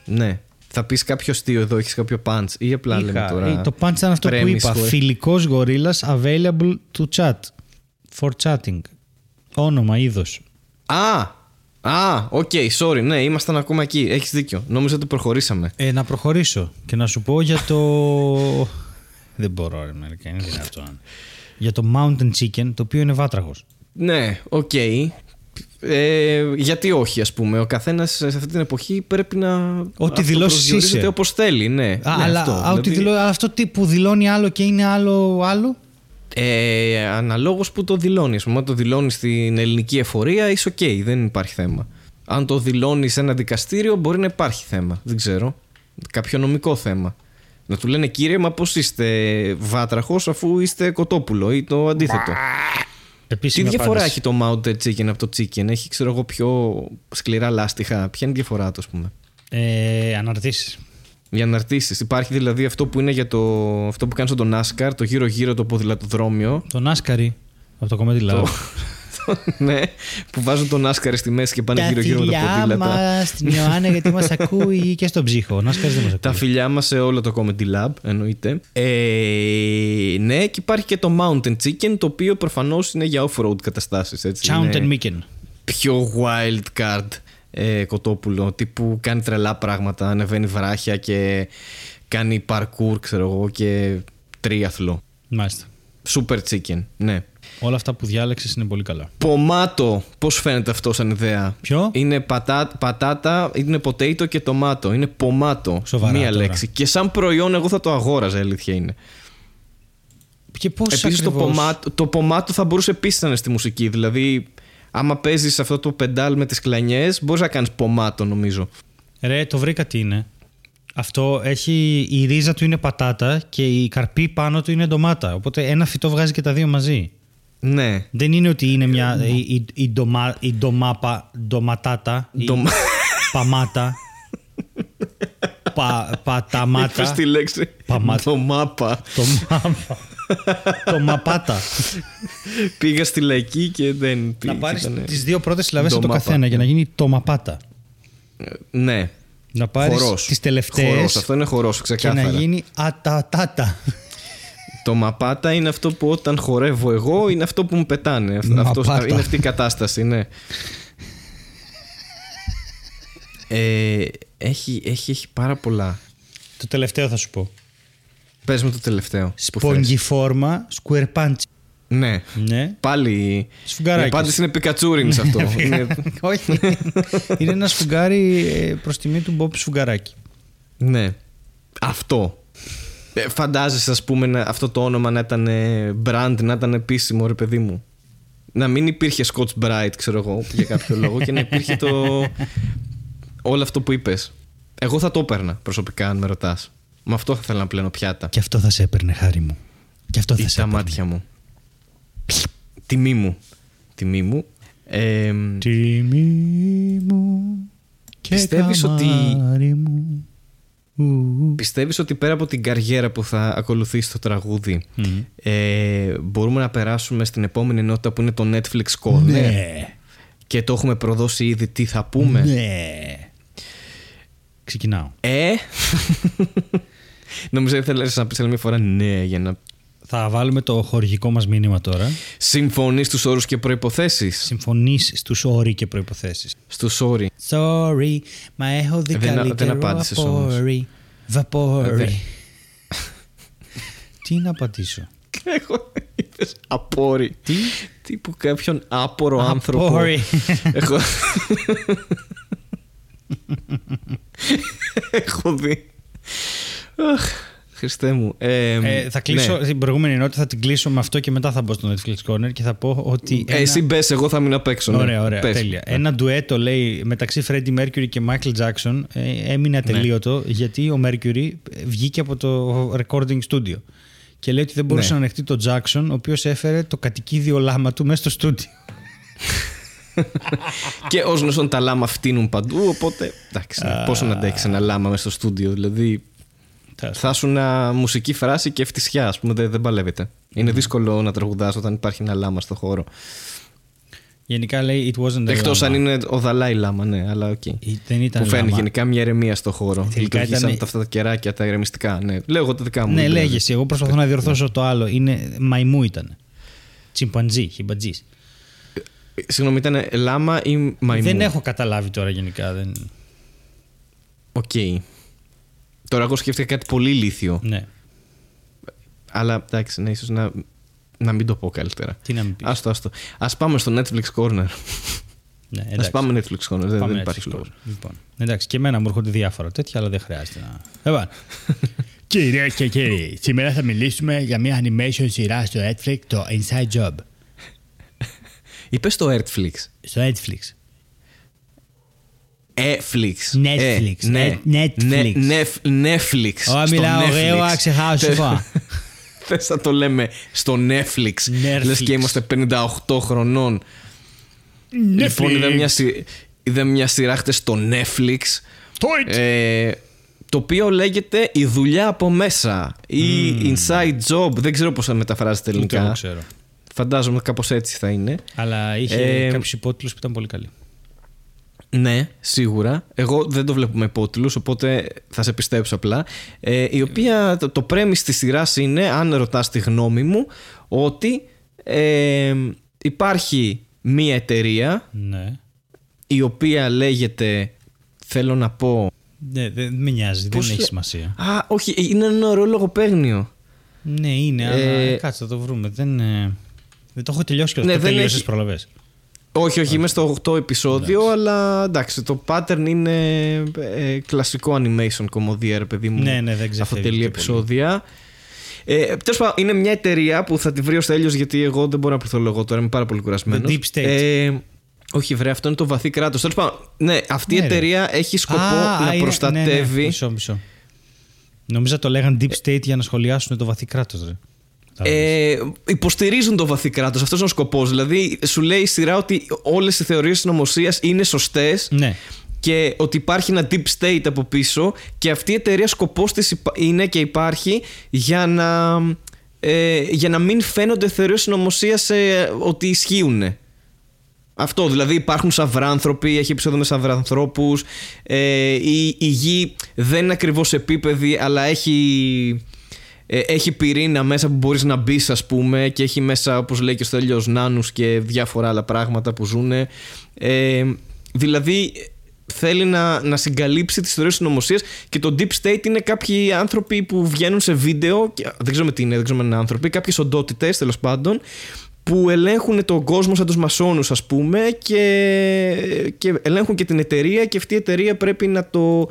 ναι. Θα πεις κάποιο αστείο εδώ, έχεις κάποιο punch ή απλά λέμε τώρα. Ε, το punch ήταν αυτό που premise είπα. χωρίς- Φιλικός γορίλας available to chat. For chatting. Όνομα, είδος. Α! Α, οκ, sorry, ναι, ήμασταν ακόμα εκεί. Έχεις δίκιο. Νόμιζα ότι προχωρήσαμε. Ε, να προχωρήσω και να σου πω για το. [laughs] Δεν μπορώ, ρε Μερικά, είναι δυνατόν. για το mountain chicken, το οποίο είναι βάτραχος. Ναι, οκ. Ε, γιατί όχι, ας πούμε. Ο καθένας σε αυτή την εποχή πρέπει να. Ό,τι δηλώσεις δηλώσεις είσαι. όπως θέλει, ναι. Α, ναι, αλλά αυτό, α, ό,τι δηλαδή, δηλώ- αυτό τι που δηλώνει άλλο και είναι άλλο άλλο. Ε, Αναλόγως που το δηλώνεις. Α πούμε, αν το δηλώνεις στην ελληνική εφορία, είσαι οκ, δεν υπάρχει θέμα. Αν το δηλώνεις σε ένα δικαστήριο, μπορεί να υπάρχει θέμα. Δεν ξέρω. Κάποιο νομικό θέμα. Να του λένε κύριε, μα πώς είστε βάτραχος αφού είστε κοτόπουλο ή το αντίθετο; Τι Επίσημη διαφορά απάντηση. έχει το mounted chicken από το chicken, έχει ξέρω εγώ πιο σκληρά λάστιχα. Ποια είναι η διαφορά του, ας πούμε; Ε, αναρτήσεις. Για αναρτήσει. Υπάρχει δηλαδή αυτό που είναι για το. αυτό που κάνεις στον NASCAR, το γύρω-γύρω το ποδηλατοδρόμιο. Τον Άσκαρη από το Comedy Lab. [laughs] ναι, που βάζουν τον Άσκαρη στη μέση και πάνε γύρω-γύρω με τα ποδήλατα. μας στην Ιωάννα γιατί μας ακούει και στον ψύχο. Ο Νάσκαρης δεν μας ακούει. Τα φιλιά μας σε όλο το Comedy Lab, εννοείται. Ε, ναι, και υπάρχει και το Mountain Chicken, το οποίο προφανώς είναι για off-road καταστάσεις. Mountain Micken. πιο wild card ε, κοτόπουλο, τύπου κάνει τρελά πράγματα, ανεβαίνει βράχια και κάνει parkour, ξέρω εγώ, και τρίαθλο. Μάλιστα. Super chicken, ναι. Όλα αυτά που διάλεξες είναι πολύ καλά. Πομάτο, πώς φαίνεται αυτό σαν ιδέα; Ποιο; Είναι πατά, πατάτα, είναι potato και τομάτο. Είναι πομάτο. Σοβαρά Μία τώρα. λέξη. Και σαν προϊόν εγώ θα το αγόραζα, η αλήθεια είναι. Και πώς Επίσης το, ακριβώς... πομάτο, το πομάτο θα μπορούσε επίσης να είναι στη μουσική. Δηλαδή, άμα παίζεις αυτό το πεντάλ με τις κλανιές, μπορείς να κάνεις πομάτο, νομίζω. Ρε, το βρήκα τι είναι. Αυτό έχει. Η ρίζα του είναι πατάτα και η καρπή πάνω του είναι ντομάτα. Οπότε ένα φυτό βγάζει και τα δύο μαζί. Ναι. Δεν είναι ότι είναι μια. η, η, η, ντομα, η ντομάπα. ντοματάτα. Η Ντομα- παμάτα. [laughs] πα, παταμάτα. Είπες τη λέξη. Παμάτα. Το μάπα. Το μάπα. το μαπάτα. Πήγα στη λαϊκή και δεν να πήγες. πάρεις Ήτανε- τις δύο πρώτες συλλαβές από το ντομάπα. καθένα για να γίνει το μαπάτα. Ναι. Να πάρεις Χορός. τις τελευταίες Χορός. Αυτό είναι χορός, και ξεκάθαρα. να γίνει ατατάτα. Το μαπάτα είναι αυτό που όταν χορεύω εγώ είναι αυτό που μου πετάνε. Αυτό, αυτός- Μαπάτα. είναι αυτή η κατάσταση, ναι. Ε, έχει, έχει, έχει πάρα πολλά. το τελευταίο θα σου πω. Πες με το τελευταίο. που θες. Σπογγιφόρμα square punch. Ναι. Ναι. Πάλι. Σφουγγαράκι. Η απάντηση είναι πικατσούριν σε αυτό. [laughs] είναι, Όχι. είναι ένα σφουγγάρι ε, προς τιμή του Μπομπ Σφουγγαράκι. ναι. Αυτό. Ε, φαντάζεσαι, ας πούμε, να, αυτό το όνομα να ήταν ε, brand, να ήταν επίσημο, ρε παιδί μου. Να μην υπήρχε Scotch Bright, ξέρω εγώ, για κάποιο λόγο και να υπήρχε το. Όλο αυτό που είπες. Εγώ θα το έπαιρνα προσωπικά, αν με ρωτάς. Με αυτό θα ήθελα να πλένω πιάτα. Και αυτό θα σε έπαιρνε, χάρη μου. Και αυτό θα Ή σε τα έπαιρνε. μάτια μου. Τιμή μου. Τιμή μου. Ε, Τιμή μου και Πιστεύεις ότι- καμάρι μου Πιστεύεις ότι πέρα από την καριέρα που θα ακολουθήσει το τραγούδι ε, μπορούμε να περάσουμε στην επόμενη ενότητα που είναι το Netflix Corner Ναι; και το έχουμε προδώσει ήδη τι θα πούμε; Ναι. Ξεκινάω. Ε, [laughs] νομίζω ότι θέλεις να πεις άλλη μια φορά ναι για να Θα βάλουμε το χορηγικό μας μήνυμα τώρα. συμφωνείς στους όρους και προϋποθέσεις; Συμφωνείς στους όροι και προϋποθέσεις. Στους όροι. Sorry, μα έχω δει Ε, δεν- καλύτερο δεν απάντησες όμως. βαπόρι. Βαπόρι. Ε, δεν. [laughs] Τι να απαντήσω; Έχω είδες απόρρι. Τι; Τύπου κάποιον άπορο άνθρωπο. Απόρι. Έχω... [laughs] Έχω δει. Αχ, Χριστέ μου. Ε, Ε, θα κλείσω ναι. την προηγούμενη ενότητα, θα την κλείσω με αυτό και μετά θα μπω στο Netflix Corner και θα πω ότι. Ε, ένα- Εσύ μπες, εγώ θα μείνω απ' έξω. ναι. Ωραία, ωραία. Πες. Τέλεια. Ένα ντουέτο λέει μεταξύ Freddie Mercury και Michael Jackson ε, έμεινε ατελείωτο γιατί ο Mercury βγήκε από το recording studio. Και λέει ότι δεν μπορούσε Ναι. να ανεχτεί τον Jackson, ο οποίος έφερε το κατοικίδιο λάμα του μέσα στο στούντιο. [laughs] [laughs] Και ως γνωστόν τα λάμα φτύνουν παντού, οπότε εντάξει, ναι, πόσο να αντέχεις ένα λάμα μέσα στο στούντιο. Δηλαδή θα σου ένα μουσική φράση και φτυσιά, ας πούμε, δεν, δεν παλεύεται. Είναι δύσκολο να τραγουδάς όταν υπάρχει ένα λάμα στο χώρο. Γενικά λέει it wasn't a Εκτός llama. αν είναι ο Δαλάη Λάμα, ναι, αλλά οκ. Ε, Δεν ήταν Που φέρνει λάμα. γενικά μια ηρεμία στο χώρο. Τελικά Λειτουργήσαν ήταν- αυτά τα κεράκια, τα ηρεμιστικά. Ναι. Λέω εγώ τα δικά μου. Ναι, δεν πειράζει. λέγεσαι. Εγώ προσπαθώ να διορθώσω το άλλο. Είναι μαϊμού ήταν. Τσιμπαντζή, χιμπατζή. Ε, Συγγνώμη, ήταν λάμα ή μαϊμού; Δεν έχω καταλάβει τώρα γενικά. Δεν... Οκ. Τώρα εγώ σκέφτηκα κάτι πολύ ηλίθιο. Ναι. Αλλά εντάξει, ναι, ίσως να, να μην το πω καλύτερα. Τι να μην πεις. Άστο, άστο. Α πάμε στο Netflix Corner. Ναι, Α εντάξει. πάμε Netflix Corner. Δεν, Πάμε δεν έτσι, υπάρχει λοιπόν. λόγος. Λοιπόν. Εντάξει, και εμένα μου έρχονται διάφορα τέτοια, αλλά δεν χρειάζεται να. Λοιπόν. [laughs] Κυρίες και κύριοι, σήμερα θα μιλήσουμε για μια animation σειρά στο Netflix, το Inside Job. Είπες στο Netflix. Στο Netflix. Netflix. Netflix. Ε, ναι. Ε, Netflix. Ναι, Nef- Netflix. Ω, Στο μιλάω Netflix. γρήγορα, ξεχάσω Θε- σοφά. [laughs] Θες να το λέμε στο Netflix. Netflix. Λες και είμαστε 58 χρονών. Λοιπόν, είδα μια, σι- είδα μια σειρά χτες στο Netflix. Τόιτ. Ε, το οποίο λέγεται «Η δουλειά από μέσα» ή «Inside Job». Δεν ξέρω πώς θα μεταφράζεται Ούτε εγώ ελληνικά. ξέρω. Φαντάζομαι κάπως έτσι θα είναι. Αλλά είχε Ε, κάποιους υπότιτλους που ήταν πολύ καλοί. Ναι, σίγουρα. Εγώ δεν το βλέπω με υπότιτλους, οπότε θα σε πιστέψω απλά. Ε, η οποία το, το premise της σειράς είναι, αν ρωτάς τη γνώμη μου, ότι ε, υπάρχει μία εταιρεία Ναι. η οποία λέγεται, θέλω να πω... Ναι, δεν με νοιάζει, Πώς δεν έχει λέ- σημασία. Α, όχι, είναι ένα ωραίο λογοπαίγνιο. Ναι, είναι, αλλά Ε, κάτσε θα το βρούμε. Δεν, ε, δεν το έχω τελειώσει και Ναι, το δεν τελείωσες έχει- προλαβές. Όχι, όχι, είμαι στο 8 επεισόδιο, αλλά εντάξει, το pattern είναι ε, κλασικό animation κομμωδία, ρε παιδί μου. Ναι, ναι, δεν ξεφεύγει Αυτοτελή και επεισόδια. Ε, Τέλος πάντων, είναι μια εταιρεία που θα τη βρει ως τέλειος γιατί εγώ δεν μπορώ να πληθώ τώρα, είμαι πάρα πολύ κουρασμένος. The Deep State. Ε, όχι, βρε, αυτό είναι το βαθύ κράτος. Τέλος πάντων, ναι, αυτή η Ναι, ρε. εταιρεία έχει σκοπό Α, να είναι- προστατεύει. Ναι, ναι. Μισό, μισό. Νόμιζα το λέγαν Deep State για να σχολιάσουν το βαθύ κράτος, ρε. Ε, υποστηρίζουν το βαθύ κράτος. Αυτός είναι ο σκοπός. Δηλαδή, σου λέει η σειρά ότι όλες οι θεωρίες συνωμοσία είναι σωστές Ναι. και ότι υπάρχει ένα deep state από πίσω και αυτή η εταιρεία σκοπός της υπα- είναι και υπάρχει για να, ε, για να μην φαίνονται θεωρίες συνωμοσία ε, ότι ισχύουν. Αυτό, δηλαδή υπάρχουν σαυράνθρωποι, έχει επεισόδιο με σαυρανθρώπους, ε, η, η γη δεν είναι ακριβώς επίπεδη αλλά έχει, ε, έχει πυρήνα μέσα που μπορείς να μπεις ας πούμε και έχει μέσα όπως λέει και ο Στέλιος νάνους και διάφορα άλλα πράγματα που ζουν. Ε, δηλαδή θέλει να, να συγκαλύψει τις θεωρίες συνωμοσίας και το Deep State είναι κάποιοι άνθρωποι που βγαίνουν σε βίντεο και, δεν ξέρουμε τι είναι, δεν ξέρουμε αν είναι άνθρωποι, κάποιες οντότητες τέλος πάντων που ελέγχουν τον κόσμο σαν τους μασόνους ας πούμε και, και ελέγχουν και την εταιρεία και αυτή η εταιρεία πρέπει να το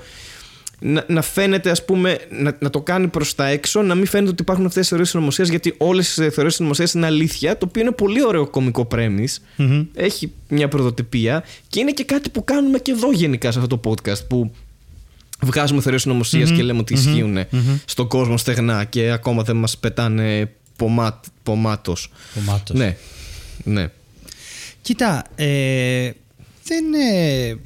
να, να φαίνεται ας πούμε να, να το κάνει προς τα έξω να μην φαίνεται ότι υπάρχουν αυτές τις θεωρίες συνωμοσίας γιατί όλες οι θεωρίες συνωμοσίας είναι αλήθεια το οποίο είναι πολύ ωραίο κομικό premise έχει μια προδοτυπία και είναι και κάτι που κάνουμε και εδώ γενικά σε αυτό το podcast που βγάζουμε θεωρίες συνωμοσίας και λέμε ότι ισχύουν. Στον κόσμο στεγνά και ακόμα δεν μας πετάνε πομάτ, πομάτος. Κομμάτος. ναι, ναι. Κοίτα, ε, δεν. Ε,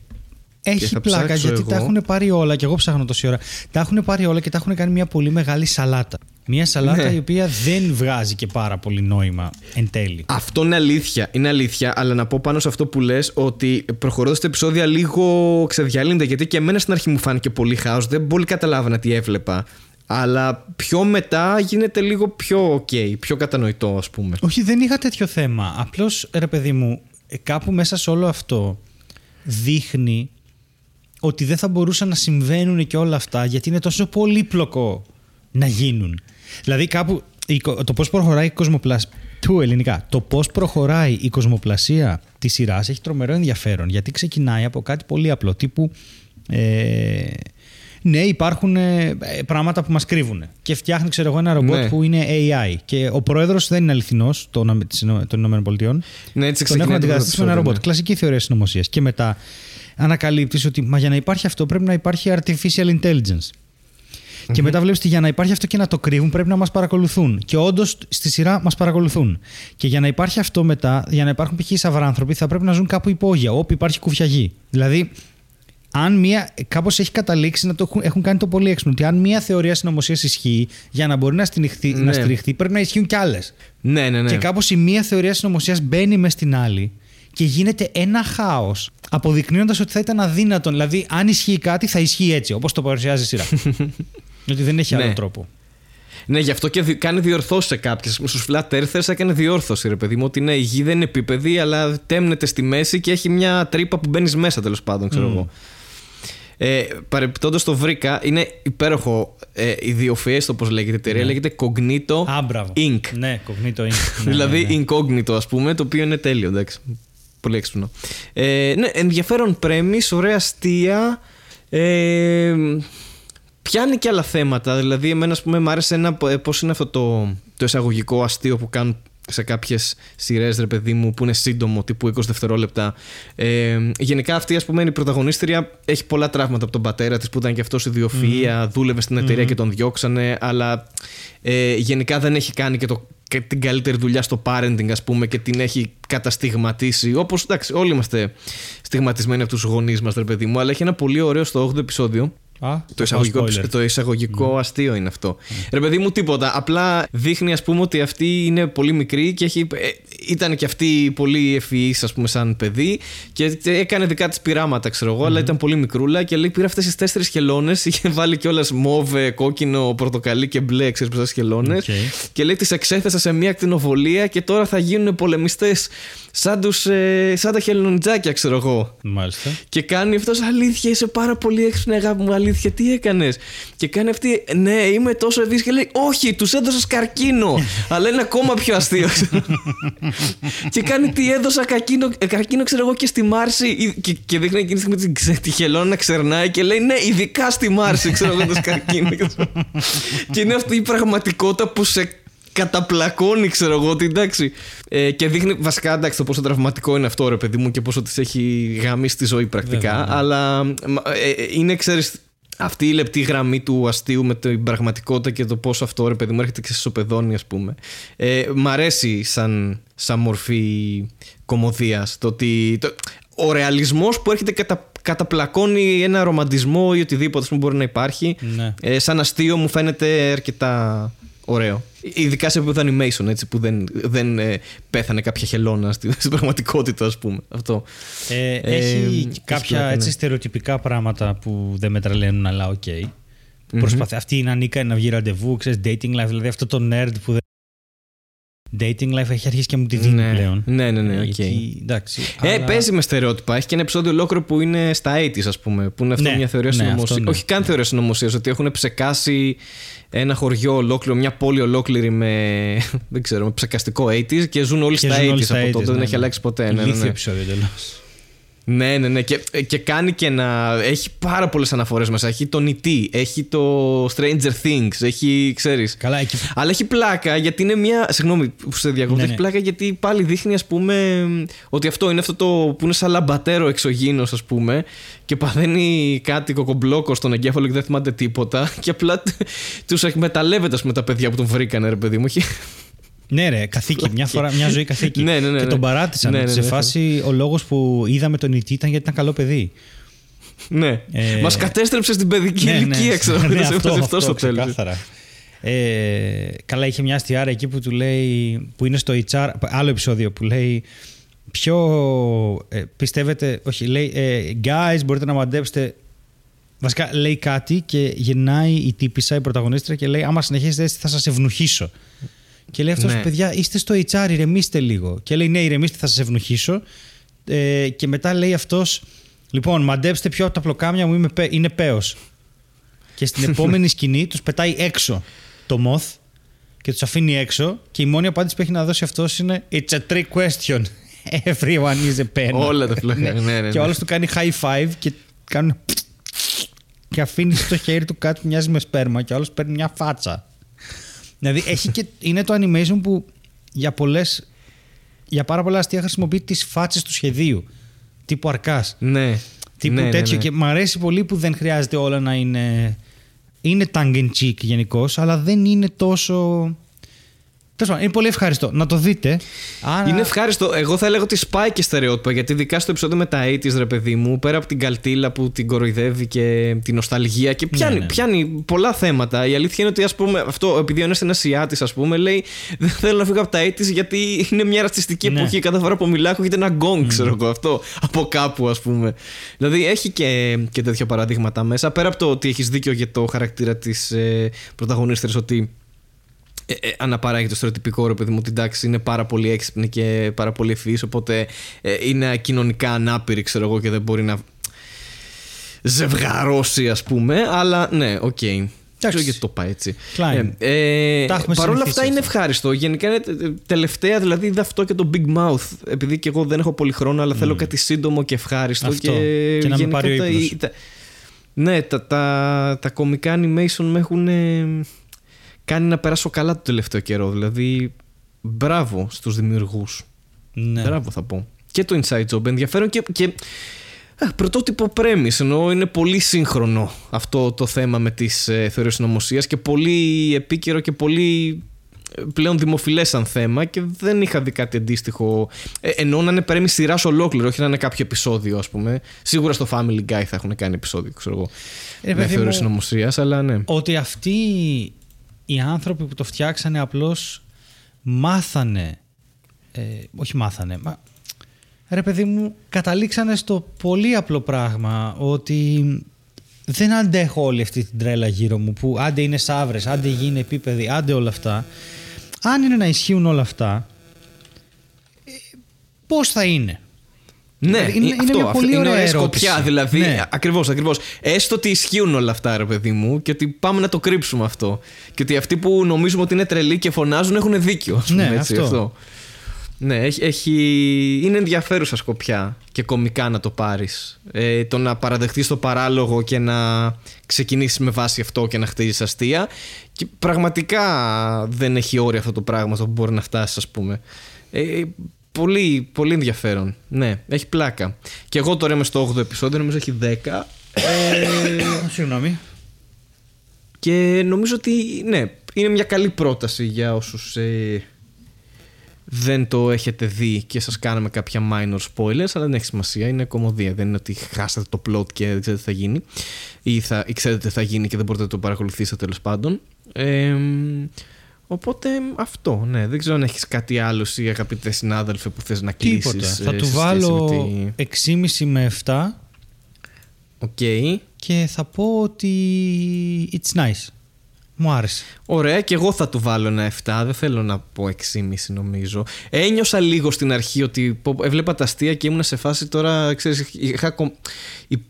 Έχει θα πλάκα ψάξω γιατί τα εγώ. έχουν πάρει όλα και εγώ ψάχνω τόση ώρα. Τα έχουν πάρει όλα και τα έχουν κάνει μια πολύ μεγάλη σαλάτα. Μια σαλάτα Ναι. η οποία δεν βγάζει και πάρα πολύ νόημα εν τέλει. Αυτό είναι αλήθεια. Είναι αλήθεια, αλλά να πω πάνω σε αυτό που λες ότι προχωρώντας τα επεισόδια λίγο ξεδιαλύνεται. Γιατί και εμένα στην αρχή μου φάνηκε πολύ χάος. Δεν πολύ καταλάβαινα τι έβλεπα. Αλλά πιο μετά γίνεται λίγο πιο ok, πιο κατανοητό, ας πούμε. Όχι, δεν είχα τέτοιο θέμα. Απλώς ρε παιδί μου, ε, κάπου μέσα σε όλο αυτό δείχνει ότι δεν θα μπορούσαν να συμβαίνουν και όλα αυτά γιατί είναι τόσο πολύπλοκο να γίνουν. Δηλαδή κάπου η κο- το πώς προχωράει η κοσμοπλασία του ελληνικά. Το πώς προχωράει η κοσμοπλασία της σειράς έχει τρομερό ενδιαφέρον γιατί ξεκινάει από κάτι πολύ απλό τύπου ε, ναι υπάρχουν ε, πράγματα που μας κρύβουν και φτιάχνει ξέρω εγώ ένα ρομπότ Ναι. που είναι AI και ο πρόεδρος δεν είναι αληθινός των, της Ηνω- των Ηνωμένων Πολιτειών Ναι, έτσι τον έχουν ξεκινάει το πρώτο αντικαταστήσει με ένα επεισόδιο, ρομπότ. ναι. Κλασική θεωρία συνωμοσίας. Και μετά ανακαλύπτεις ότι μα για να υπάρχει αυτό πρέπει να υπάρχει artificial intelligence. Και μετά βλέπεις ότι για να υπάρχει αυτό και να το κρύβουν πρέπει να μας παρακολουθούν. Και όντως στη σειρά μας παρακολουθούν. Και για να υπάρχει αυτό μετά, για να υπάρχουν π.χ. σαβράνθρωποι, θα πρέπει να ζουν κάπου υπόγεια, όπου υπάρχει κουφιαγή. Δηλαδή, αν μία. Κάπως έχει καταλήξει να το έχουν, έχουν κάνει το πολύ έξυπνο. Ότι αν μία θεωρία συνωμοσίας ισχύει, για να μπορεί να, στηριχθεί, να Ναι. στηριχθεί, πρέπει να ισχύουν κι άλλες. Ναι, ναι, ναι. Και κάπως η μία θεωρία συνωμοσίας μπαίνει μες στην άλλη και γίνεται ένα χάος, αποδεικνύοντας ότι θα ήταν αδύνατο. Δηλαδή, αν ισχύει κάτι, θα ισχύει έτσι, όπως το παρουσιάζει η σειρά. [laughs] ότι δεν έχει άλλο Ναι. τρόπο. Ναι, γι' αυτό και δι- κάνει διορθώσεις σε κάποιες. Στους Flat Earthers έκανε διόρθωση, ρε παιδί μου. Ότι ναι, η γη δεν είναι επίπεδη, αλλά τέμνεται στη μέση και έχει μια τρύπα που μπαίνεις μέσα, τέλος πάντων, ξέρω εγώ. Ε, Παρεπιπτόντω το βρήκα, είναι υπέροχο ε, ιδιοφυέ, όπως λέγεται η εταιρεία. Λέγεται Cognito Α, μπράβο. Inc. Ναι, κογνήτο Inc. [laughs] Ναι, δηλαδή ναι, ναι. incognito, ας πούμε, το οποίο είναι τέλειο, εντάξει. Πολύ έξυπνο. Ε, ναι, ενδιαφέρον πρέμις, ωραία αστεία. Ε, πιάνει και άλλα θέματα. Δηλαδή, εμένα, ας πούμε, μου άρεσε ένα. Πώς είναι αυτό το, το εισαγωγικό αστείο που κάνουν σε κάποιες σειρές, ρε παιδί μου, που είναι σύντομο, τύπου 20 δευτερόλεπτα. Ε, γενικά, αυτή, ας πούμε, είναι η πρωταγωνίστρια. Έχει πολλά τραύματα από τον πατέρα της που ήταν και αυτός ιδιοφυα δούλευε στην εταιρεια και τον διώξανε, αλλά ε, γενικά δεν έχει κάνει και, το, και την καλύτερη δουλειά στο parenting, ας πούμε, και την έχει καταστιγματίσει. Όπως εντάξει, όλοι είμαστε στιγματισμένοι από τους γονείς μας, ρε παιδί μου, αλλά έχει ένα πολύ ωραίο στο 8ο επεισόδιο. Α, Το εισαγωγικό, spoiler. το εισαγωγικό αστείο είναι αυτό. Ρε παιδί μου, τίποτα. Απλά δείχνει, ας πούμε, ότι αυτή είναι πολύ μικρή και έχει, ε, ήταν και αυτή πολύ ευφυής, ας πούμε, σαν παιδί και έκανε δικά της πειράματα, ξέρω εγώ, αλλά ήταν πολύ μικρούλα και λέει: Πήρα αυτές τις τέσσερις χελώνες. [laughs] Είχε βάλει κιόλας μοβ, κόκκινο, πορτοκαλί και μπλε, ξέρεις ποιες χελώνες. Οκ. Και λέει: Τις εξέθεσα σε μια ακτινοβολία και τώρα θα γίνουν πολεμιστές σαν, τους, ε, σαν τα χελονιτζάκια, ξέρω εγώ. Μάλιστα. Και κάνει αυτός αλήθεια, είσαι πάρα πολύ έξυπνη, αγάπη μου, αλήθεια, τι έκανες; Και κάνει αυτή, ναι, είμαι τόσο ευφύ. Και λέει, Όχι, τους έδωσες καρκίνο. [laughs] αλλά είναι ακόμα πιο αστείο. [laughs] ξέρω. και κάνει τι έδωσα καρκίνο, ε, καρκίνο, ξέρω εγώ, και στη Μάρση. Ή- Και, και δείχνει εκείνη τη στιγμή την ξε- τη χελώνα να ξερνάει και λέει, Ναι, ειδικά στη Μάρση, ξέρω εγώ, έδωσε καρκίνο. και είναι αυτή η πραγματικότητα που σε καταπλακώνει, ξέρω εγώ, ότι εντάξει. Ε, και δείχνει βασικά εντάξει το πόσο τραυματικό είναι αυτό, ρε παιδί μου, και πόσο τη έχει γαμίσει τη ζωή πρακτικά. Βέβαια, ναι. Αλλά μα, ε, ε, είναι, ξέρεις, αυτή η λεπτή γραμμή του αστείου με την πραγματικότητα και το πόσο αυτό, ρε παιδί μου, έρχεται και σε σοπεδώνει, ας πούμε. Ε, μ' αρέσει σαν, σαν μορφή κομμωδίας. Το ότι. Το, ο ρεαλισμός που έρχεται κατα, καταπλακώνει ένα ρομαντισμό ή οτιδήποτε ας πούμε, μπορεί να υπάρχει. Ναι. Ε, σαν αστείο μου φαίνεται αρκετά ωραίο. Ειδικά σε επίπεδο animation, έτσι, που δεν, δεν ε, πέθανε κάποια χελώνα στη- στην πραγματικότητα, ας πούμε. Αυτό. Ε, Ε, έχει έχει κάποια πλάκα, έτσι ναι. στερεοτυπικά πράγματα που δεν με τρελαίνουν, αλλά οκ. Που Προσπαθεί, αυτή είναι ανίκανη να βγει ραντεβού, ξέρεις, dating life, δηλαδή αυτό το nerd που δεν. Dating life έχει αρχίσει και μου τη δίνει Ναι. πλέον. Ναι, ναι, ναι, Ε, οκ. γιατί, εντάξει, Ε, αλλά- παίζει με στερεότυπα. Έχει και ένα επεισόδιο ολόκληρο που είναι στα 80s, ας πούμε. Που είναι αυτό Ναι, μια θεωρία ναι, συνωμοσία. αυτό ναι. Όχι καν θεωρία συνωμοσίας. Ότι έχουν ψεκάσει ένα χωριό ολόκληρο, μια πόλη ολόκληρη με, [laughs] δεν ξέρω, με ψεκαστικό 80s και ζουν όλοι Και στα ζουν 80s όλοι στα από 80s, τότε. Δεν ναι, έχει ναι. αλλάξει ποτέ. Ναι, ναι, Ηλίθιο ναι. επεισόδιο εντελώς. Ναι, ναι, ναι. Και, και κάνει και ένα. Έχει πάρα πολλές αναφορές μέσα. Έχει το E.T., έχει το Stranger Things, έχει. ξέρεις. Καλά, εκεί Αλλά έχει πλάκα γιατί είναι μια. Συγγνώμη που σε διακόπτω. Ναι, Έχει ναι. πλάκα γιατί πάλι δείχνει, ας πούμε, ότι αυτό είναι αυτό το που είναι σαν λαμπατέρο εξωγήινος, ας πούμε, και παθαίνει κάτι κοκομπλόκο στον εγκέφαλο και δεν θυμάται τίποτα. Και απλά τους εκμεταλλεύεται, ας πούμε, τα παιδιά που τον βρήκανε, ρε παιδί μου. Έχει- Ναι, ρε, καθήκη. Μια, φορά, μια ζωή καθήκη. Ναι, ναι, ναι, και ναι. τον παράτησαν. Ναι, ναι, σε ναι. φάση ο λόγος που είδαμε τον Ιτή ήταν γιατί ήταν καλό παιδί. Ναι. Ε, Μας κατέστρεψε στην παιδική ηλικία, ξέρω. ναι, Δεν σε αυτό, έβαζε αυτό, στο τέλο. ξεκάθαρα. Ε, καλά, είχε μια αστιάρα εκεί που του λέει, που είναι στο HR, άλλο επεισόδιο που λέει Ποιο ε, πιστεύετε, όχι, λέει ε, Guys, μπορείτε να μαντέψετε Βασικά λέει κάτι και γυρνάει η τύπησα, η πρωταγωνίστρια και λέει Άμα συνεχίσετε έτσι θα σας ευνουχίσω. Και λέει αυτός, Ναι. παιδιά, είστε στο HR, ηρεμήστε λίγο. Και λέει, ναι, ηρεμήστε, θα σας ευνουχίσω. Ε, και μετά λέει αυτός, λοιπόν, μαντέψτε ποιο από τα πλοκάμια μου είμαι, πέ- είναι πέος. Και στην [laughs] επόμενη σκηνή τους πετάει έξω το moth και τους αφήνει έξω και η μόνη απάντηση που έχει να δώσει αυτός είναι It's a trick question. [laughs] Everyone is a pen. Όλα τα πλοκάμια, ναι, ναι, Και ναι. όλος του κάνει high five και κάνουν [laughs] και αφήνει στο χέρι του κάτι που μοιάζει με σπέρμα και ο άλλος παίρνει μια φάτσα. Δηλαδή έχει και, είναι το animation που για πολλές για πάρα πολλά αστεία χρησιμοποιεί τις φάτσες του σχεδίου. Τύπου αρκάς. Ναι. Τύπου ναι, ναι, τέτοιο. ναι. Και μου αρέσει πολύ που δεν χρειάζεται όλα να είναι. Είναι tongue in cheek γενικώς, αλλά δεν είναι τόσο. Τέλος πάντων, είναι πολύ ευχαριστώ. Να το δείτε. Άρα... Είναι ευχάριστο. Εγώ θα έλεγα ότι σπάει και στερεότυπα γιατί ειδικά στο επεισόδιο με τα 80s, ρε παιδί μου, πέρα από την καλτήλα που την κοροϊδεύει και την νοσταλγία και πιάνει, ναι. πιάνει πολλά θέματα. Η αλήθεια είναι ότι, ας πούμε, αυτό, επειδή ο ένας είναι Ασιάτης, ας πούμε, λέει Δεν θέλω να φύγω από τα 80s γιατί είναι μια ρατσιστική Ναι. εποχή. Κάθε φορά που μιλάω, έχετε ένα γκόγκ, ξέρω εγώ αυτό. Από κάπου, ας πούμε. Δηλαδή έχει και, και τέτοια παραδείγματα μέσα. Πέρα από το ότι έχεις δίκιο για το χαρακτήρα της ε, πρωταγωνίστριας, ότι ε, ε, αναπαράγει το στερεοτυπικό ρε παιδί μου την τάξη είναι πάρα πολύ έξυπνη και πάρα πολύ ευφυής οπότε ε, είναι κοινωνικά ανάπηρη ξέρω εγώ και δεν μπορεί να ζευγαρώσει ας πούμε αλλά ναι οκ δεν ξέρω γιατί το πάει έτσι. Klein. Ε, ε, Τα έχουμε Παρ' όλα συνηθίσει αυτά είναι αυτά. ευχάριστο. Γενικά είναι τε- τε- τελευταία, δηλαδή είδα αυτό και το Big Mouth. Επειδή και εγώ δεν έχω πολύ χρόνο, αλλά θέλω κάτι σύντομο και ευχάριστο. Αυτό. Και, Και να με γενικά πάρει ο τα- ύπνος. τα- ναι, τα, τα, τα κομικά animation με έχουν ε, κάνει να περάσω καλά το τελευταίο καιρό. Δηλαδή, μπράβο στους δημιουργούς. Ναι. Μπράβο θα πω. Και το Inside Job ενδιαφέρον και, και α, πρωτότυπο premise ενώ είναι πολύ σύγχρονο αυτό το θέμα με τις ε, θεωρίες συνωμοσίας και πολύ επίκαιρο και πολύ ε, πλέον δημοφιλές σαν θέμα και δεν είχα δει κάτι αντίστοιχο ε, ενώ να είναι premise σειράς ολόκληρο όχι να είναι κάποιο επεισόδιο ας πούμε σίγουρα στο Family Guy θα έχουν κάνει επεισόδιο ξέρω εγώ Ε, με παιδί θεωρίες μου, συνωμοσίας αλλά ναι ότι αυτοί οι άνθρωποι που το φτιάξανε απλώς μάθανε ε, όχι μάθανε μα, ρε παιδί μου καταλήξανε στο πολύ απλό πράγμα ότι δεν αντέχω όλη αυτή την τρέλα γύρω μου που άντε είναι σαύρες, άντε η γη είναι επίπεδη, άντε όλα αυτά. Αν είναι να ισχύουν όλα αυτά ε, πώς θα είναι; Ναι, Δηλαδή, είναι- είναι, είναι αυτό, μια αυτό πολύ είναι ωραία ωραία ερώτηση. σκοπιά. Δηλαδή, Ναι. ακριβώς, ακριβώς. Έστω ότι ισχύουν όλα αυτά, ρε παιδί μου, και ότι πάμε να το κρύψουμε αυτό. Και ότι αυτοί που νομίζουμε ότι είναι τρελοί και φωνάζουν έχουν δίκιο. Ας πούμε, Ναι, έτσι, αυτό. Ναι, έχει, έχει, είναι ενδιαφέρουσα σκοπιά και κομικά να το πάρεις. Ε, το να παραδεχτείς το παράλογο και να ξεκινήσεις με βάση αυτό και να χτίζεις αστεία. Και πραγματικά δεν έχει όρια αυτό το πράγμα στο που μπορεί να φτάσεις, ας πούμε. Ε, πολύ, πολύ ενδιαφέρον. Ναι, έχει πλάκα. Και εγώ τώρα είμαι στο 8ο επεισόδιο, νομίζω έχει 10. Ε, Συγγνώμη. και νομίζω ότι ναι, είναι μια καλή πρόταση για όσους ε, δεν το έχετε δει και σας κάναμε κάποια minor spoilers, αλλά δεν έχει σημασία, είναι κομμωδία. Δεν είναι ότι χάσατε το plot και δεν ξέρετε τι θα γίνει ή, θα, ή ξέρετε τι θα γίνει και δεν μπορείτε να το παρακολουθήσετε τέλος πάντων. Ε, οπότε αυτό, ναι. Δεν ξέρω αν έχεις κάτι άλλο ή αγαπητέ συνάδελφε που θες να κλείσεις. Τίποτα. ε, Θα σε του σχέση βάλω με τη- 6,5 με 7 Οκ. και θα πω ότι it's nice. Μου άρεσε. Ωραία, και εγώ θα του βάλω ένα 7. Δεν θέλω να πω 6,5 νομίζω. Ένιωσα λίγο στην αρχή ότι πω- έβλεπα τα αστεία και ήμουν σε φάση τώρα. Ξέρεις, είχα κο- υ-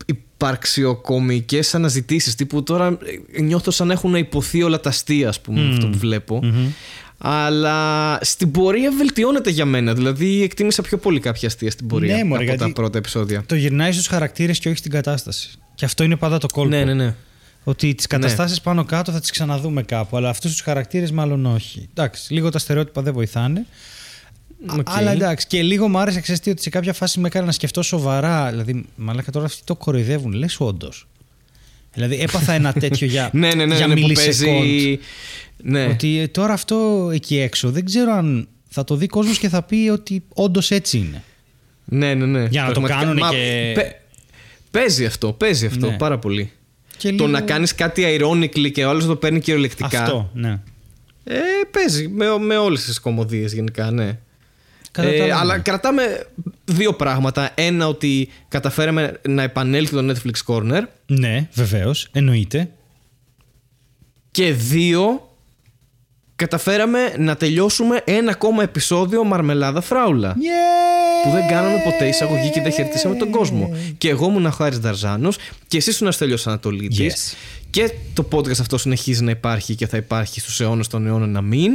υπαρξιοκομικές αναζητήσεις τύπου τώρα ε, νιώθω σαν να έχουν ειπωθεί όλα τα αστεία, ας πούμε, αυτό που βλέπω. Αλλά στην πορεία βελτιώνεται για μένα. Δηλαδή, εκτίμησα πιο πολύ κάποια αστεία στην πορεία Ναι, μωρέ, από γιατί- τα πρώτα επεισόδια. Το γυρνάει στους χαρακτήρες και όχι στην κατάσταση. Και αυτό είναι πάντα το κόλπο. Ναι, ναι, ναι. Ότι τις καταστάσεις πάνω κάτω θα τις ξαναδούμε κάπου. Αλλά αυτούς τους χαρακτήρες μάλλον όχι. Εντάξει, λίγο τα στερεότυπα δεν βοηθάνε. Α- Οκ. Αλλά εντάξει, και λίγο μου άρεσε ξέρεις τι, ότι σε κάποια φάση με έκανε να σκεφτώ σοβαρά. Δηλαδή, μαλάκα τώρα αυτοί το κοροϊδεύουν. Λες όντως. Δηλαδή, έπαθα ένα τέτοιο για, [laughs] Ναι, ναι, ναι, για ναι, που μιλισεκόντ. παίζει. Ναι. Ότι ε, τώρα αυτό εκεί έξω δεν ξέρω αν θα το δει κόσμος και θα πει ότι όντως έτσι είναι. Ναι, ναι, ναι. Για να το Πραγματικά. κάνουνε Μα, και- πε- Παίζει αυτό, παίζει αυτό Ναι. πάρα πολύ. Και Το λίγο- να κάνεις κάτι ironically και ο άλλος το παίρνει κυριολεκτικά. Αυτό, ναι. Ε, παίζει με, με όλες τις κομμωδίες γενικά, ναι. Κατά τα Ε, άλλα, αλλά ναι. κρατάμε δύο πράγματα. Ένα, ότι καταφέραμε να επανέλθει το Netflix Corner. Ναι, βεβαίως. Εννοείται. Και δύο, καταφέραμε να τελειώσουμε ένα ακόμα επεισόδιο Μαρμελάδα Φράουλα. Που δεν κάναμε ποτέ εισαγωγή και δεν χαιρετήσαμε τον κόσμο. Και εγώ ήμουν ο Χάρης Δαρζάνος και εσύ ήσουν ο Στέλιος Ανατολίτης. Yes. Και το podcast αυτό συνεχίζει να υπάρχει και θα υπάρχει στους αιώνες των αιώνων να μην.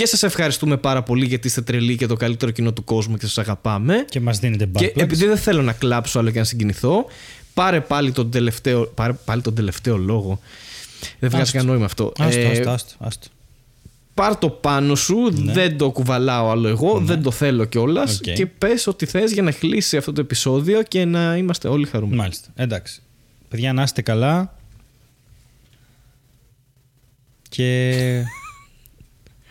Και σας ευχαριστούμε πάρα πολύ γιατί είστε τρελοί και το καλύτερο κοινό του κόσμου και σας αγαπάμε. Και μας δίνετε Και backplugs. επειδή δεν θέλω να κλάψω άλλο και να συγκινηθώ, πάρε πάλι τον τελευταίο, πάρε πάλι τον τελευταίο λόγο. Δεν βγάζει Άστο. κανένα νόημα αυτό. Άστο, Ε, άστο, άστο, άστο. πάρ το πάνω σου, δεν το κουβαλάω άλλο εγώ, δεν το θέλω κιόλας. Οκ. Και πες ό,τι θες για να κλείσει αυτό το επεισόδιο και να είμαστε όλοι χαρούμενοι. Μάλιστα. Εντάξει. Παιδιά, να είστε καλά. Και.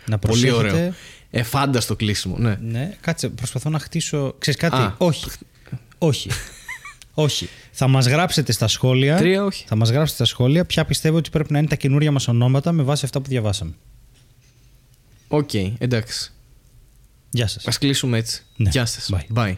Να Πολύ προσέχετε. ωραίο. Εφάνταστο κλείσιμο, ναι. Ναι, κάτσε, προσπαθώ να χτίσω. Ξέρεις κάτι, Α. όχι. όχι. όχι. Θα μας γράψετε στα σχόλια. Τρία όχι. Θα μας γράψετε στα σχόλια ποια πιστεύω ότι πρέπει να είναι τα καινούρια μας ονόματα με βάση αυτά που διαβάσαμε. Οκ, εντάξει. Γεια σας. Ας κλείσουμε έτσι. Ναι. Γεια σας. Bye. Bye.